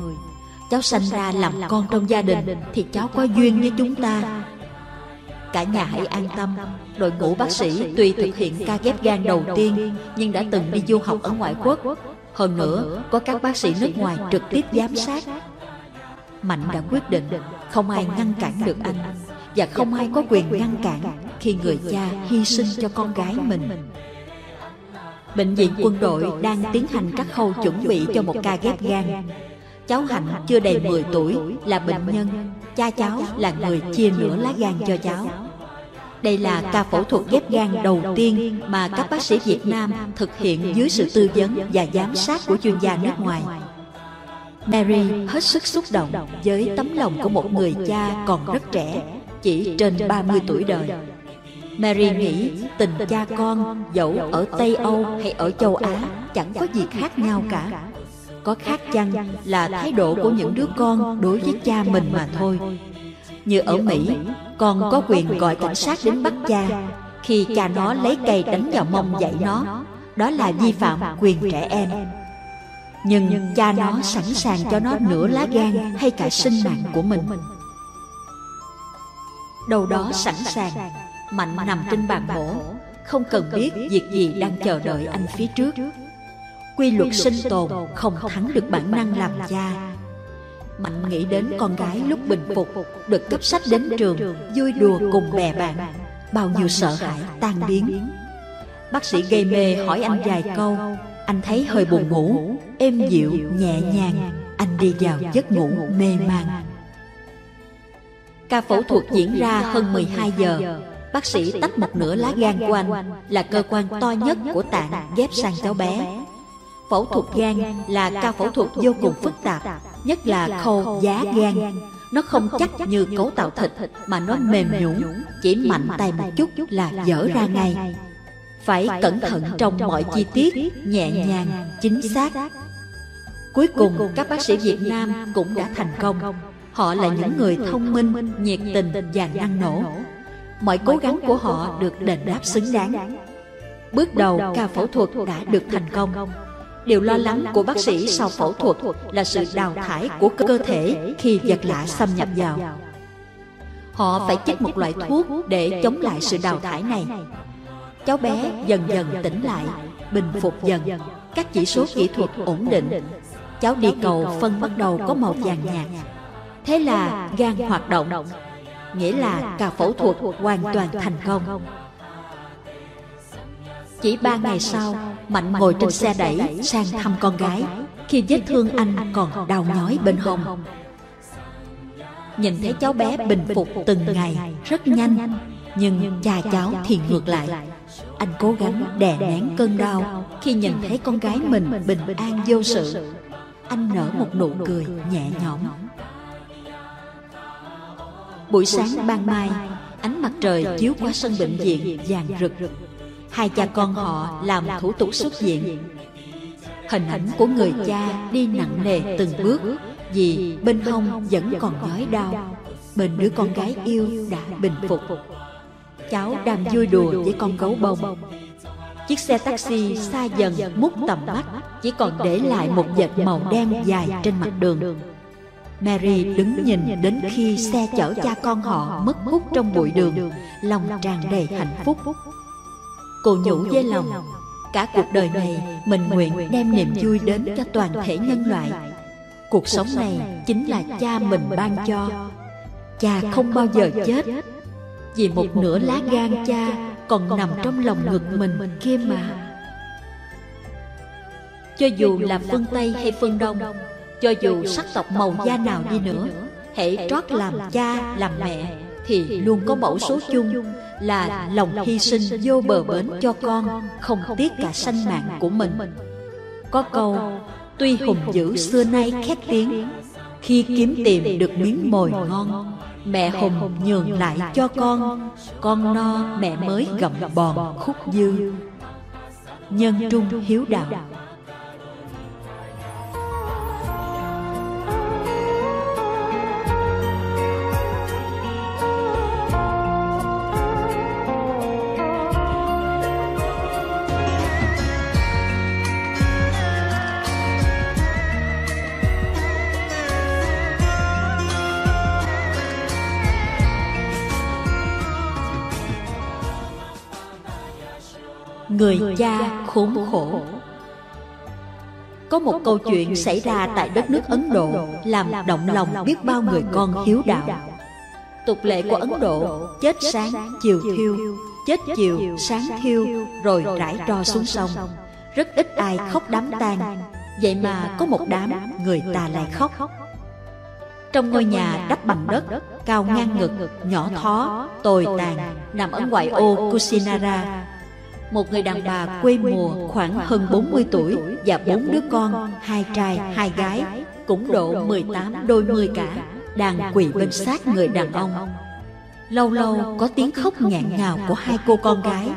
cháu sanh ra làm con trong gia đình thì cháu có duyên với chúng ta. cả nhà hãy an tâm. đội ngũ bác sĩ tuy thực hiện ca ghép gan đầu tiên nhưng đã từng đi du học ở ngoại quốc. hơn nữa có các bác sĩ nước ngoài trực tiếp giám sát. mạnh đã quyết định không ai ngăn cản được anh và không ai có quyền ngăn cản khi người cha hy sinh cho con gái mình bệnh viện quân đội đang tiến hành các khâu chuẩn bị cho một ca ghép gan cháu hạnh chưa đầy 10 tuổi là bệnh nhân cha cháu là người chia nửa lá gan cho cháu đây là ca phẫu thuật ghép gan đầu tiên mà các bác sĩ Việt Nam thực hiện dưới sự tư vấn và giám sát của chuyên gia nước ngoài. Mary hết sức xúc động với tấm lòng của một người cha còn rất trẻ, chỉ trên 30 tuổi đời. Mary nghĩ tình cha con dẫu ở Tây Âu hay ở châu Á chẳng có gì khác nhau cả. Có khác chăng là thái độ của những đứa con đối với cha mình mà thôi. Như ở Mỹ, con có quyền gọi cảnh sát đến bắt cha khi cha nó lấy cây đánh vào mông dạy nó đó là vi phạm quyền trẻ em Nhưng cha nó sẵn sàng cho nó nửa lá gan hay cả sinh mạng của mình Đầu đó sẵn sàng Mạnh nằm trên bàn mổ Không cần biết việc gì đang chờ đợi anh phía trước. Quy luật sinh tồn không thắng được bản năng làm cha. Mạnh nghĩ đến con gái lúc bình phục Được cấp sách đến trường Vui đùa cùng bè bạn. Bao nhiêu sợ hãi tan biến. Bác sĩ gây mê hỏi anh vài câu. Anh thấy hơi buồn ngủ Êm dịu, nhẹ nhàng. Anh đi vào giấc ngủ mê man. Ca phẫu thuật diễn ra hơn 12 giờ Bác sĩ tách một nửa lá gan của anh Là cơ quan to nhất của tạng ghép sang cháu bé. Phẫu thuật gan là ca phẫu thuật vô cùng phức tạp Nhất là khâu giá gan. Nó không chắc như cấu tạo thịt Mà nó mềm nhũn Chỉ mạnh tay một chút là dở ra ngay. Phải cẩn thận trong mọi chi tiết Nhẹ nhàng, chính xác. Cuối cùng các bác sĩ Việt Nam cũng đã thành công Họ là những người thông minh, nhiệt tình và năng nổ Mọi cố gắng của họ được đền đáp xứng đáng. Bước đầu ca phẫu thuật đã được thành công. Điều lo lắng của bác sĩ sau phẫu thuật là sự đào thải của cơ thể khi vật lạ xâm nhập vào. Họ phải chích một loại thuốc để chống lại sự đào thải này. Cháu bé dần dần tỉnh lại, bình phục dần, các chỉ số kỹ thuật ổn định. Cháu đi cầu phân bắt đầu có màu vàng nhạt. Thế là gan hoạt động, nghĩa là ca phẫu thuật hoàn toàn thành công. Chỉ ba ngày sau, Mạnh ngồi trên xe đẩy sang thăm con gái. Khi vết thương anh còn đau nhói bên hông. Nhìn thấy cháu bé bình phục từng ngày rất nhanh. Nhưng cha cháu thì ngược lại. Anh cố gắng đè nén cơn đau Khi nhìn thấy con gái mình bình an vô sự. Anh nở một nụ cười nhẹ nhõm Buổi sáng ban mai Ánh mặt trời chiếu qua sân bệnh viện vàng rực. hai cha con họ làm thủ tục xuất viện. hình ảnh của người cha đi nặng nề từng bước vì bên hông vẫn còn nhói đau. bên đứa con gái yêu đã bình phục. cháu đang vui đùa với con gấu bông. chiếc xe taxi xa dần mút tầm mắt chỉ còn để lại một vệt màu đen dài trên mặt đường Mary đứng nhìn đến khi xe chở cha con họ mất hút trong bụi đường lòng tràn đầy hạnh phúc. Cô nhủ với lòng Cả cuộc đời này Mình nguyện đem niềm vui đến cho toàn thể nhân loại. Cuộc sống này chính là cha mình ban cho. Cha không bao giờ chết Vì một nửa lá gan cha Còn nằm trong lòng ngực mình kia mà. Cho dù là phương Tây hay phương Đông Cho dù sắc tộc màu da nào đi nữa Hãy trót làm cha, làm mẹ Thì luôn có mẫu số chung là lòng hy sinh vô bờ bến cho con không tiếc cả sanh mạng của mình. có câu tuy hùng dữ xưa nay khét tiếng khi kiếm tìm được miếng mồi ngon mẹ hùng nhường lại cho con con no mẹ mới gặm bòn khúc dư. nhân trung hiếu đạo Người cha khốn khổ. Có một câu chuyện xảy ra tại đất nước Ấn Độ Làm động lòng biết bao người con hiếu đạo. Tục lệ của Ấn Độ Chết sáng, chiều thiêu Chết chiều, sáng thiêu Rồi rải tro xuống sông. Rất ít ai khóc đám tang. Vậy mà có một đám người ta lại khóc. Trong ngôi nhà đắp bằng đất Cao ngang ngực, nhỏ thó, tồi tàn Nằm ở ngoại ô Kusinara một người đàn bà quê mùa khoảng hơn 40 tuổi và bốn đứa con, hai trai, hai gái, cũng độ 18 đôi mươi cả, đang quỳ bên sát người đàn ông. Lâu lâu có tiếng khóc ngạn ngào của hai cô con gái,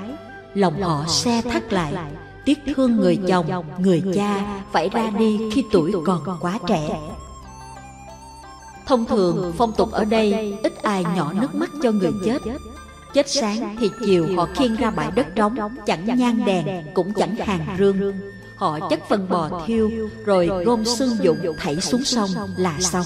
lòng họ xe thắt lại, tiếc thương người chồng, người cha phải ra đi khi tuổi còn quá trẻ. Thông thường phong tục ở đây ít ai nhỏ nước mắt cho người chết Chết sáng thì chiều họ khiêng ra bãi đất trống Chẳng nhang đèn cũng chẳng hàng rương. họ chất phân bò thiêu rồi gom xương dụng thảy xuống sông là xong.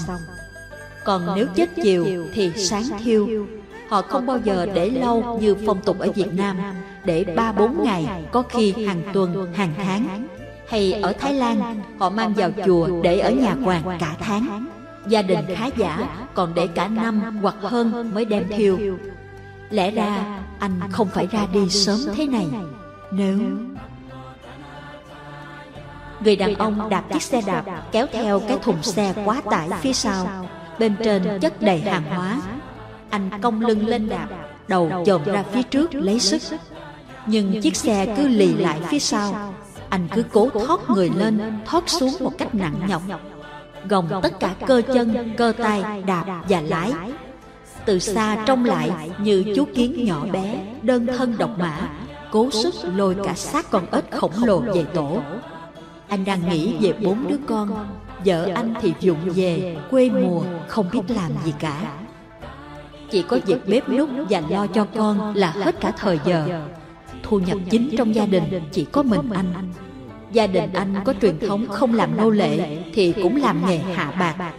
còn nếu chết chiều thì sáng thiêu. họ không bao giờ để lâu như phong tục ở việt nam để ba bốn ngày có khi hàng tuần hàng tháng. hay ở thái lan họ mang vào chùa để ở nhà hoàng cả tháng. gia đình khá giả còn để cả năm hoặc hơn mới đem thiêu lẽ ra anh không phải ra đi sớm thế này. nếu người đàn ông đạp chiếc xe đạp kéo theo cái thùng xe quá tải phía sau bên trên chất đầy hàng hóa. anh cong lưng lên đạp đầu chồm ra phía trước lấy sức. nhưng chiếc xe cứ lì lại phía sau. anh cứ cố thoát người lên thoát xuống một cách nặng nhọc. gồng tất cả cơ chân cơ tay đạp và lái từ xa trông lại như chú kiến nhỏ bé đơn thân độc mã cố sức lôi cả xác con ếch khổng lồ về tổ. anh đang nghĩ về bốn đứa con vợ anh thì dụng về quê mùa không biết làm gì cả. chỉ có việc bếp núc và lo cho con là hết cả thời giờ. thu nhập chính trong gia đình chỉ có mình anh. gia đình anh có truyền thống không làm nô lệ thì cũng làm nghề hạ bạc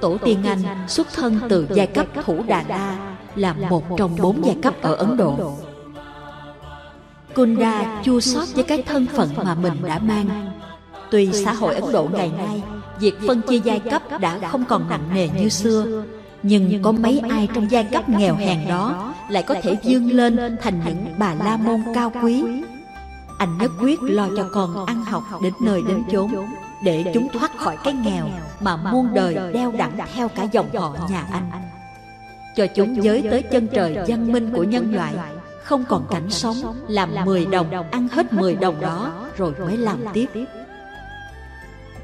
tổ tiên anh xuất thân từ giai cấp thủ đà la là một trong bốn giai cấp ở ấn độ. Kunda chua xót với cái thân phận mà mình đã mang. tuy xã hội ấn độ ngày nay việc phân chia giai cấp đã không còn nặng nề như xưa. nhưng có mấy ai trong giai cấp nghèo hèn đó lại có thể vươn lên thành những bà la môn cao quý. anh nhất quyết lo cho con ăn học đến nơi đến chốn để chúng thoát khỏi cái nghèo mà muôn đời đeo đẳng theo cả dòng họ nhà anh. cho chúng giới tới chân trời văn minh của nhân loại. không còn cảnh sống làm 10 đồng ăn hết 10 đồng đó rồi mới làm tiếp.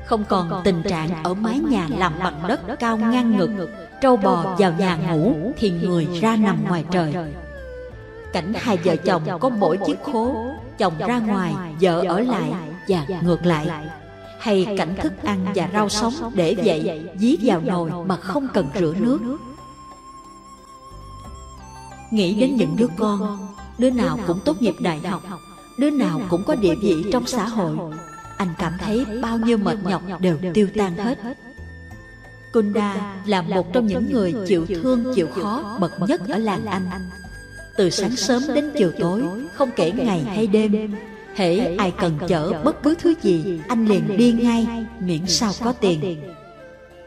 không còn tình trạng ở mái nhà làm bằng đất cao ngang ngực trâu bò vào nhà ngủ thì người ra nằm ngoài trời. cảnh hai vợ chồng có mỗi chiếc khố chồng ra ngoài vợ ở lại và ngược lại hay cảnh thức ăn và rau sống để vậy dí vào nồi mà không cần rửa nước. nghĩ đến những đứa con đứa nào cũng tốt nghiệp đại học đứa nào cũng có địa vị trong xã hội. anh cảm thấy bao nhiêu mệt nhọc đều tiêu tan hết. Kunda là một trong những người chịu thương chịu khó bậc nhất ở làng anh. từ sáng sớm đến chiều tối không kể ngày hay đêm hễ ai cần chở bất cứ thứ gì anh liền đi ngay miễn sao có tiền.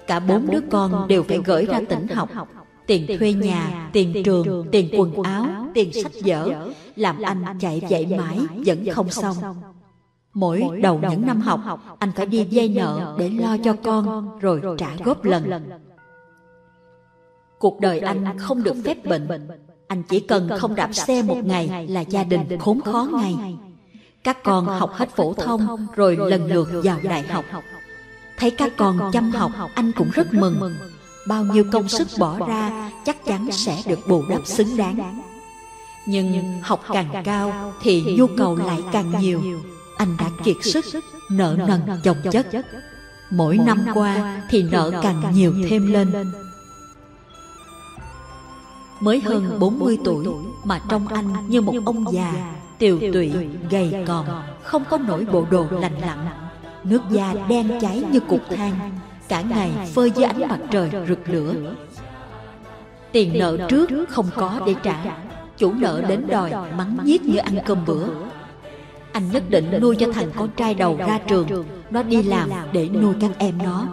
cả bốn đứa con đều phải gửi ra tỉnh học. tiền thuê nhà tiền trường tiền quần áo tiền sách vở. làm anh chạy dậy mãi vẫn không xong. mỗi đầu những năm học anh phải đi vay nợ để lo cho con rồi trả góp lần. cuộc đời anh không được phép bệnh anh chỉ cần không đạp xe một ngày là gia đình khốn khó ngay các con học hết phổ thông rồi lần lượt vào đại học. thấy các con chăm học anh cũng rất mừng. bao nhiêu công sức bỏ ra chắc chắn sẽ được bù đắp xứng đáng. nhưng học càng cao thì nhu cầu lại càng nhiều. anh đã kiệt sức nợ nần chồng chất. mỗi năm qua thì nợ càng nhiều thêm lên. mới hơn 40 tuổi mà trong anh như một ông già tiều tụy gầy còm không có nổi bộ đồ lành lặn. nước da đen cháy như cục than. cả ngày phơi dưới ánh mặt trời rực lửa. tiền nợ trước không có để trả. chủ nợ đến đòi mắng nhiếc như ăn cơm bữa. anh nhất định nuôi cho thằng con trai đầu ra trường. nó đi làm để nuôi các em nó.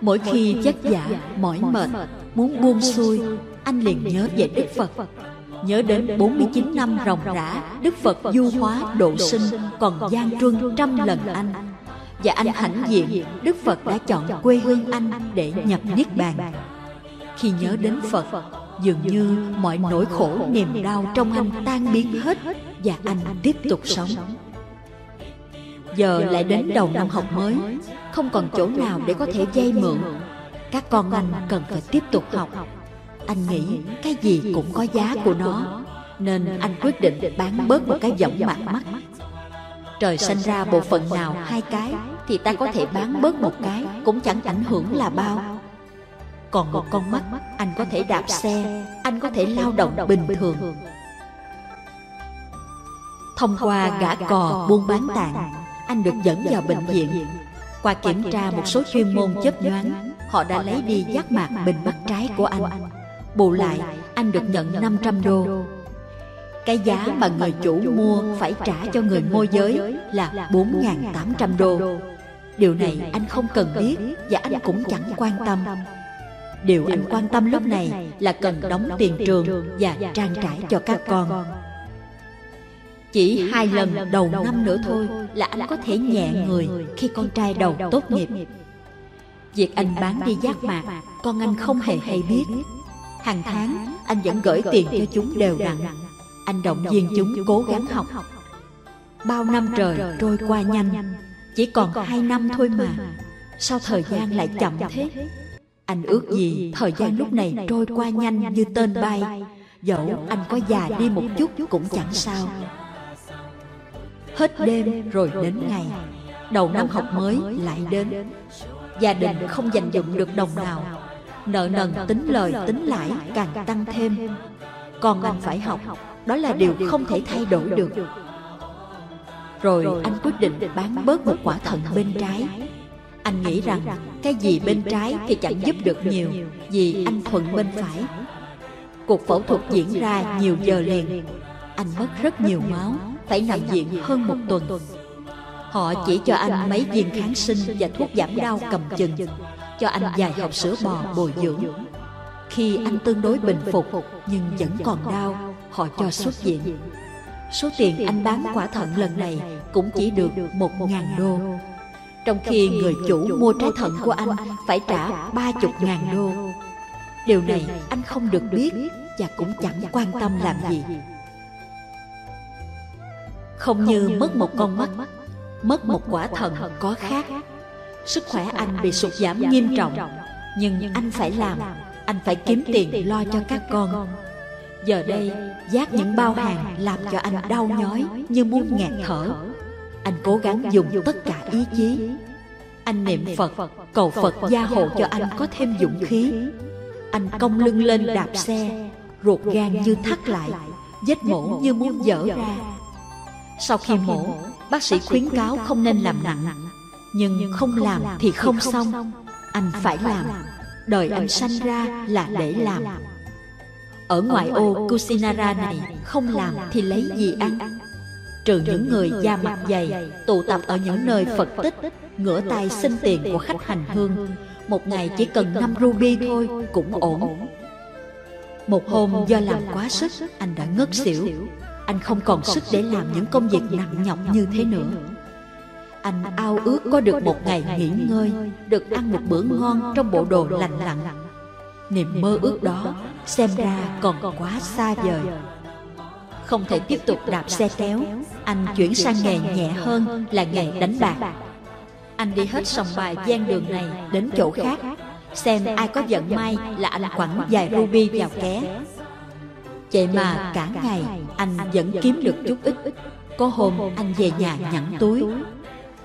mỗi khi vất vả mỏi mệt muốn buông xuôi. anh liền nhớ về đức phật nhớ đến 49 năm ròng rã, đức phật du hóa độ sinh còn gian truân trăm lần anh. Và anh hãnh diện, đức phật đã chọn quê hương anh để nhập niết bàn. Khi nhớ đến phật, dường như mọi nỗi khổ, niềm đau trong anh tan biến hết và anh tiếp tục sống. Giờ lại đến đầu năm học mới, không còn chỗ nào để có thể vay mượn. Các con anh cần phải tiếp tục học anh nghĩ cái gì cũng có giá của nó nên anh quyết định bán bớt một cái võng mặt mắt trời sinh ra bộ phận nào hai cái thì ta có thể bán bớt một cái cũng chẳng ảnh hưởng là bao. còn một con mắt anh có thể đạp xe anh có thể lao động bình thường. thông qua gã cò buôn bán tạng anh được dẫn vào bệnh viện. Qua kiểm tra một số chuyên môn chớp nhoáng, họ đã lấy đi giác mạc bên mắt trái của anh. Bù lại, anh được nhận 500 đô. Cái giá mà người chủ mua phải trả cho người môi giới là 4.800 đô. Điều này anh không cần biết và anh cũng chẳng quan tâm. Điều anh quan tâm lúc này là cần đóng tiền trường và trang trải cho các con. Chỉ hai lần đầu năm nữa thôi là anh có thể nhẹ người khi con trai đầu tốt nghiệp. Việc anh bán đi giác mạc, con anh không hề hay biết. Hàng tháng, anh vẫn gửi tiền cho chúng đều đặn. Anh động viên chúng cố gắng học. Bao năm trời trôi qua nhanh, chỉ còn hai năm thôi mà. Sao thời gian lại chậm thế? Anh ước gì thời gian lúc này trôi qua nhanh như tên bay, dẫu anh có già đi một chút cũng chẳng sao. Hết đêm rồi đến ngày, đầu năm học mới lại đến. Gia đình không dành dụng được đồng nào, nợ nần tính lời tính lãi càng tăng thêm. Còn anh phải học, đó là điều không thể thay đổi được. Rồi anh quyết định bán bớt một quả thận bên trái. anh nghĩ rằng cái gì bên trái thì chẳng giúp được nhiều vì anh thuận bên phải. Cuộc phẫu thuật diễn ra nhiều giờ liền. Anh mất rất nhiều máu, phải nằm viện hơn một tuần. Họ chỉ cho anh mấy viên kháng sinh và thuốc giảm đau cầm chừng, cho anh vài hộp sữa bò bồi dưỡng. Khi anh tương đối bình phục nhưng vẫn còn đau, họ cho xuất viện. Số tiền anh bán quả thận lần này cũng chỉ được một ngàn đô trong khi người chủ mua trái thận của anh phải trả ba chục ngàn đô. Điều này anh không được biết và cũng chẳng quan tâm làm gì. Không như mất một con mắt, mất một quả thận có khác. Sức khỏe anh bị sụt giảm nghiêm trọng, nhưng anh phải làm, anh phải kiếm tiền lo cho các con. Giờ đây, giác những bao hàng làm cho anh đau nhói như muốn nghẹt thở. anh cố gắng dùng tất cả ý chí. anh niệm phật cầu phật gia hộ cho anh có thêm dũng khí. anh cong lưng lên đạp xe ruột gan như thắt lại vết mổ như muốn dở ra. sau khi mổ bác sĩ khuyến cáo không nên làm nặng nhưng không làm thì không xong. anh phải làm. đời anh sanh ra là để làm. ở ngoại ô Kusinara này không làm thì lấy gì ăn? trừ những người da mặt dày tụ tập ở những nơi Phật tích ngửa tay xin tiền của khách hành hương. một ngày chỉ cần 5 ruby thôi cũng ổn. một hôm do làm quá sức anh đã ngất xỉu. anh không còn sức để làm những công việc nặng nhọc như thế nữa anh ao ước có được một ngày nghỉ ngơi, được ăn một bữa ngon trong bộ đồ lành lặn. Niềm mơ ước đó xem ra còn quá xa vời. Không thể tiếp tục đạp xe kéo, anh chuyển sang nghề nhẹ hơn là nghề đánh bạc. Anh đi hết sòng bài gian đường này đến chỗ khác, xem ai có vận may là anh quẳng vài ruby vào ké. Vậy mà cả ngày, anh vẫn kiếm được chút ít. Có hôm anh về nhà nhẵn túi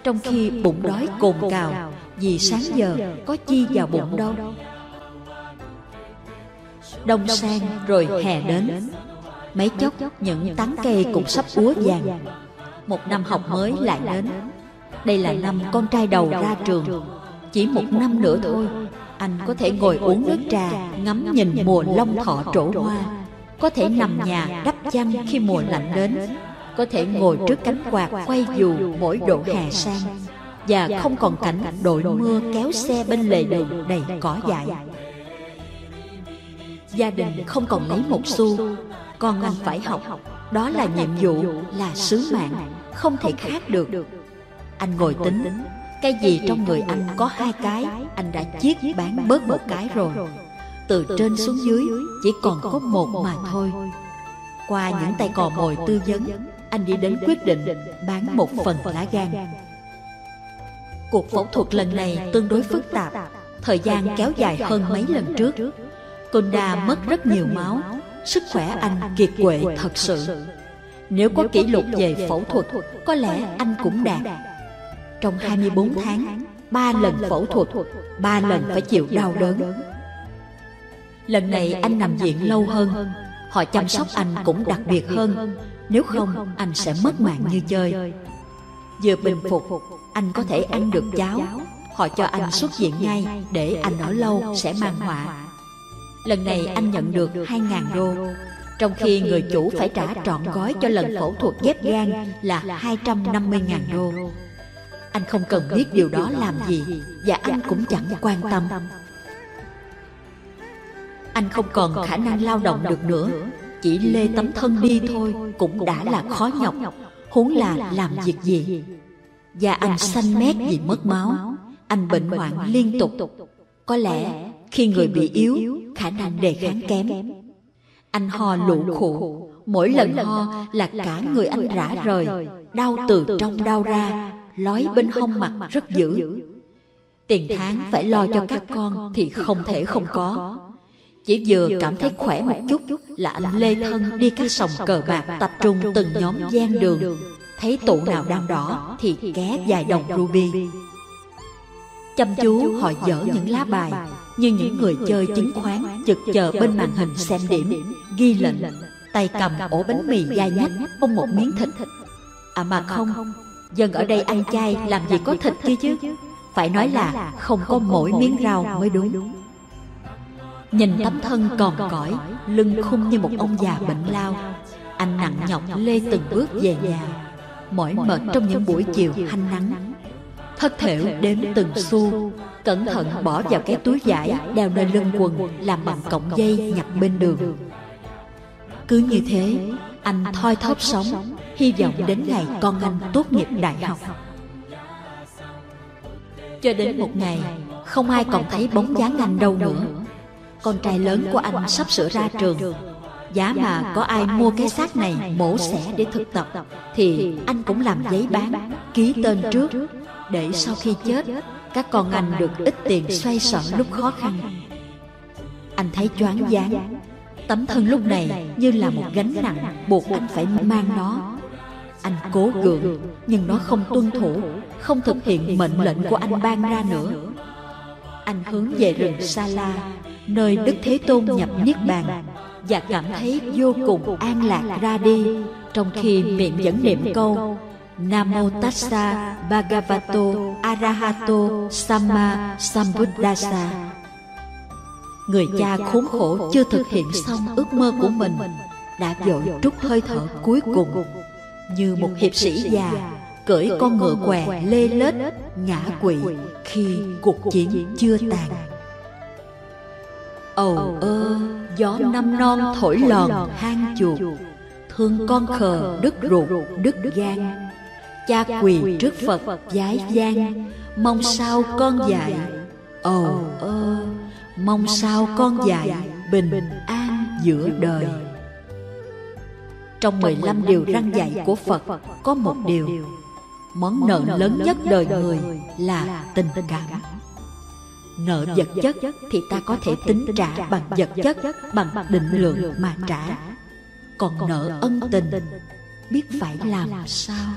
trong khi bụng đói cồn cào vì sáng giờ có chi vào bụng đâu. đông sang rồi hè đến. mấy chốc những tán cây cũng sắp úa vàng một năm học mới lại đến. đây là năm con trai đầu ra trường. chỉ một năm nữa thôi. anh có thể ngồi uống nước trà ngắm nhìn mùa long thọ trổ hoa. có thể nằm nhà đắp chăn khi mùa lạnh đến có thể ngồi trước cánh quạt quay dù mỗi độ hè sang và không còn cảnh đội mưa kéo xe bên lề đường đầy cỏ dại. gia đình không còn lấy một xu con anh phải học. đó là nhiệm vụ là sứ mạng. không thể khác được. anh ngồi tính cái gì trong người anh có hai cái anh đã chiết bán bớt một cái rồi. từ trên xuống dưới chỉ còn có một mà thôi. qua những tay cò mồi tư vấn anh đi đến quyết định bán một phần lá gan. Cuộc phẫu thuật lần này tương đối phức tạp. Thời gian kéo dài hơn mấy lần trước. Kunda mất rất nhiều máu. Sức khỏe anh kiệt quệ thật sự. Nếu có kỷ lục về phẫu thuật, Có lẽ anh cũng đạt. Trong 24 tháng, ba lần phẫu thuật, ba lần phải chịu đau đớn. Lần này anh nằm viện lâu hơn. Họ chăm sóc anh cũng đặc biệt hơn. Nếu không anh sẽ mất mạng như chơi. Vừa bình phục Anh có thể ăn được cháo Họ cho anh xuất viện ngay Để anh ở lâu sẽ mang họa. Lần này anh nhận được 2.000 đô. Trong khi người chủ phải trả trọn gói cho lần phẫu thuật ghép gan là 250.000 đô. Anh không cần biết điều đó làm gì Và anh cũng chẳng quan tâm. Anh không còn khả năng lao động được nữa Chỉ lê tấm thân đi thôi Cũng đã là khó nhọc Huống là làm việc gì. Và anh xanh mét vì mất máu Anh bệnh hoạn liên tục. Có lẽ khi người bị yếu khả năng đề kháng kém. anh ho lụ khụ. mỗi lần ho là cả người anh rã rời. đau từ trong đau ra lói bên hông mặt rất dữ. tiền tháng phải lo cho các con thì không thể không có chỉ vừa cảm thấy khỏe một chút là anh lê thân đi các sòng cờ bạc tập trung từng nhóm gian đường. thấy tụ nào đang đỏ thì ké vài đồng ruby. Chăm chú họ dở những lá bài như những người chơi chứng khoán chực chờ bên màn hình xem điểm ghi lệnh tay cầm ổ bánh mì dai nhách ôm một miếng thịt. à mà không dân ở đây ăn chay làm gì có thịt kia chứ phải nói là không có mỗi miếng rau mới đúng nhìn tấm thân còn cõi, lưng khung như một ông già bệnh lao. Anh nặng nhọc lê từng bước về nhà. Mỏi mệt trong những buổi chiều hanh nắng. Thất thểu đếm từng xu. Cẩn thận bỏ vào cái túi vải đeo nơi lưng quần, làm bằng cọng dây nhặt bên đường. Cứ như thế, anh thoi thóp sống. Hy vọng đến ngày con anh tốt nghiệp đại học. Cho đến một ngày, không ai còn thấy bóng dáng anh đâu nữa con trai lớn của anh sắp sửa ra trường. Giá mà có ai mua cái xác này, mổ xẻ để thực tập, thì anh cũng làm giấy bán, ký tên trước, để sau khi chết, các con anh được ít tiền xoay sở lúc khó khăn. Anh thấy choáng váng. Tấm thân lúc này như là một gánh nặng buộc anh phải mang nó. Anh cố gượng, nhưng nó không tuân thủ, không thực hiện mệnh lệnh của anh ban ra nữa anh hướng về rừng sa la nơi đức thế tôn nhập niết bàn, và cảm thấy vô cùng an lạc ra đi. Trong khi miệng vẫn niệm câu Namo Tassa Bhagavato Arahato Samma Sambuddhasa. Người cha khốn khổ chưa thực hiện xong ước mơ của mình, Đã vội trút hơi thở cuối cùng. Như một hiệp sĩ già Cưỡi con ngựa què lê lết ngã quỵ Khi cuộc chiến chưa tàn. Ầu ơ gió năm non thổi lòn hang chuột. Thương con khờ đứt ruột đứt gan cha quỳ trước phật giái gian. mong sao con dạy? ồ ơ mong sao con dạy bình an giữa đời? trong 15 điều răn dạy của Phật có một điều Món nợ lớn nhất đời người là tình cảm. Nợ vật chất thì ta có thể tính trả bằng vật chất Bằng định lượng mà trả. Còn nợ ân tình biết phải làm sao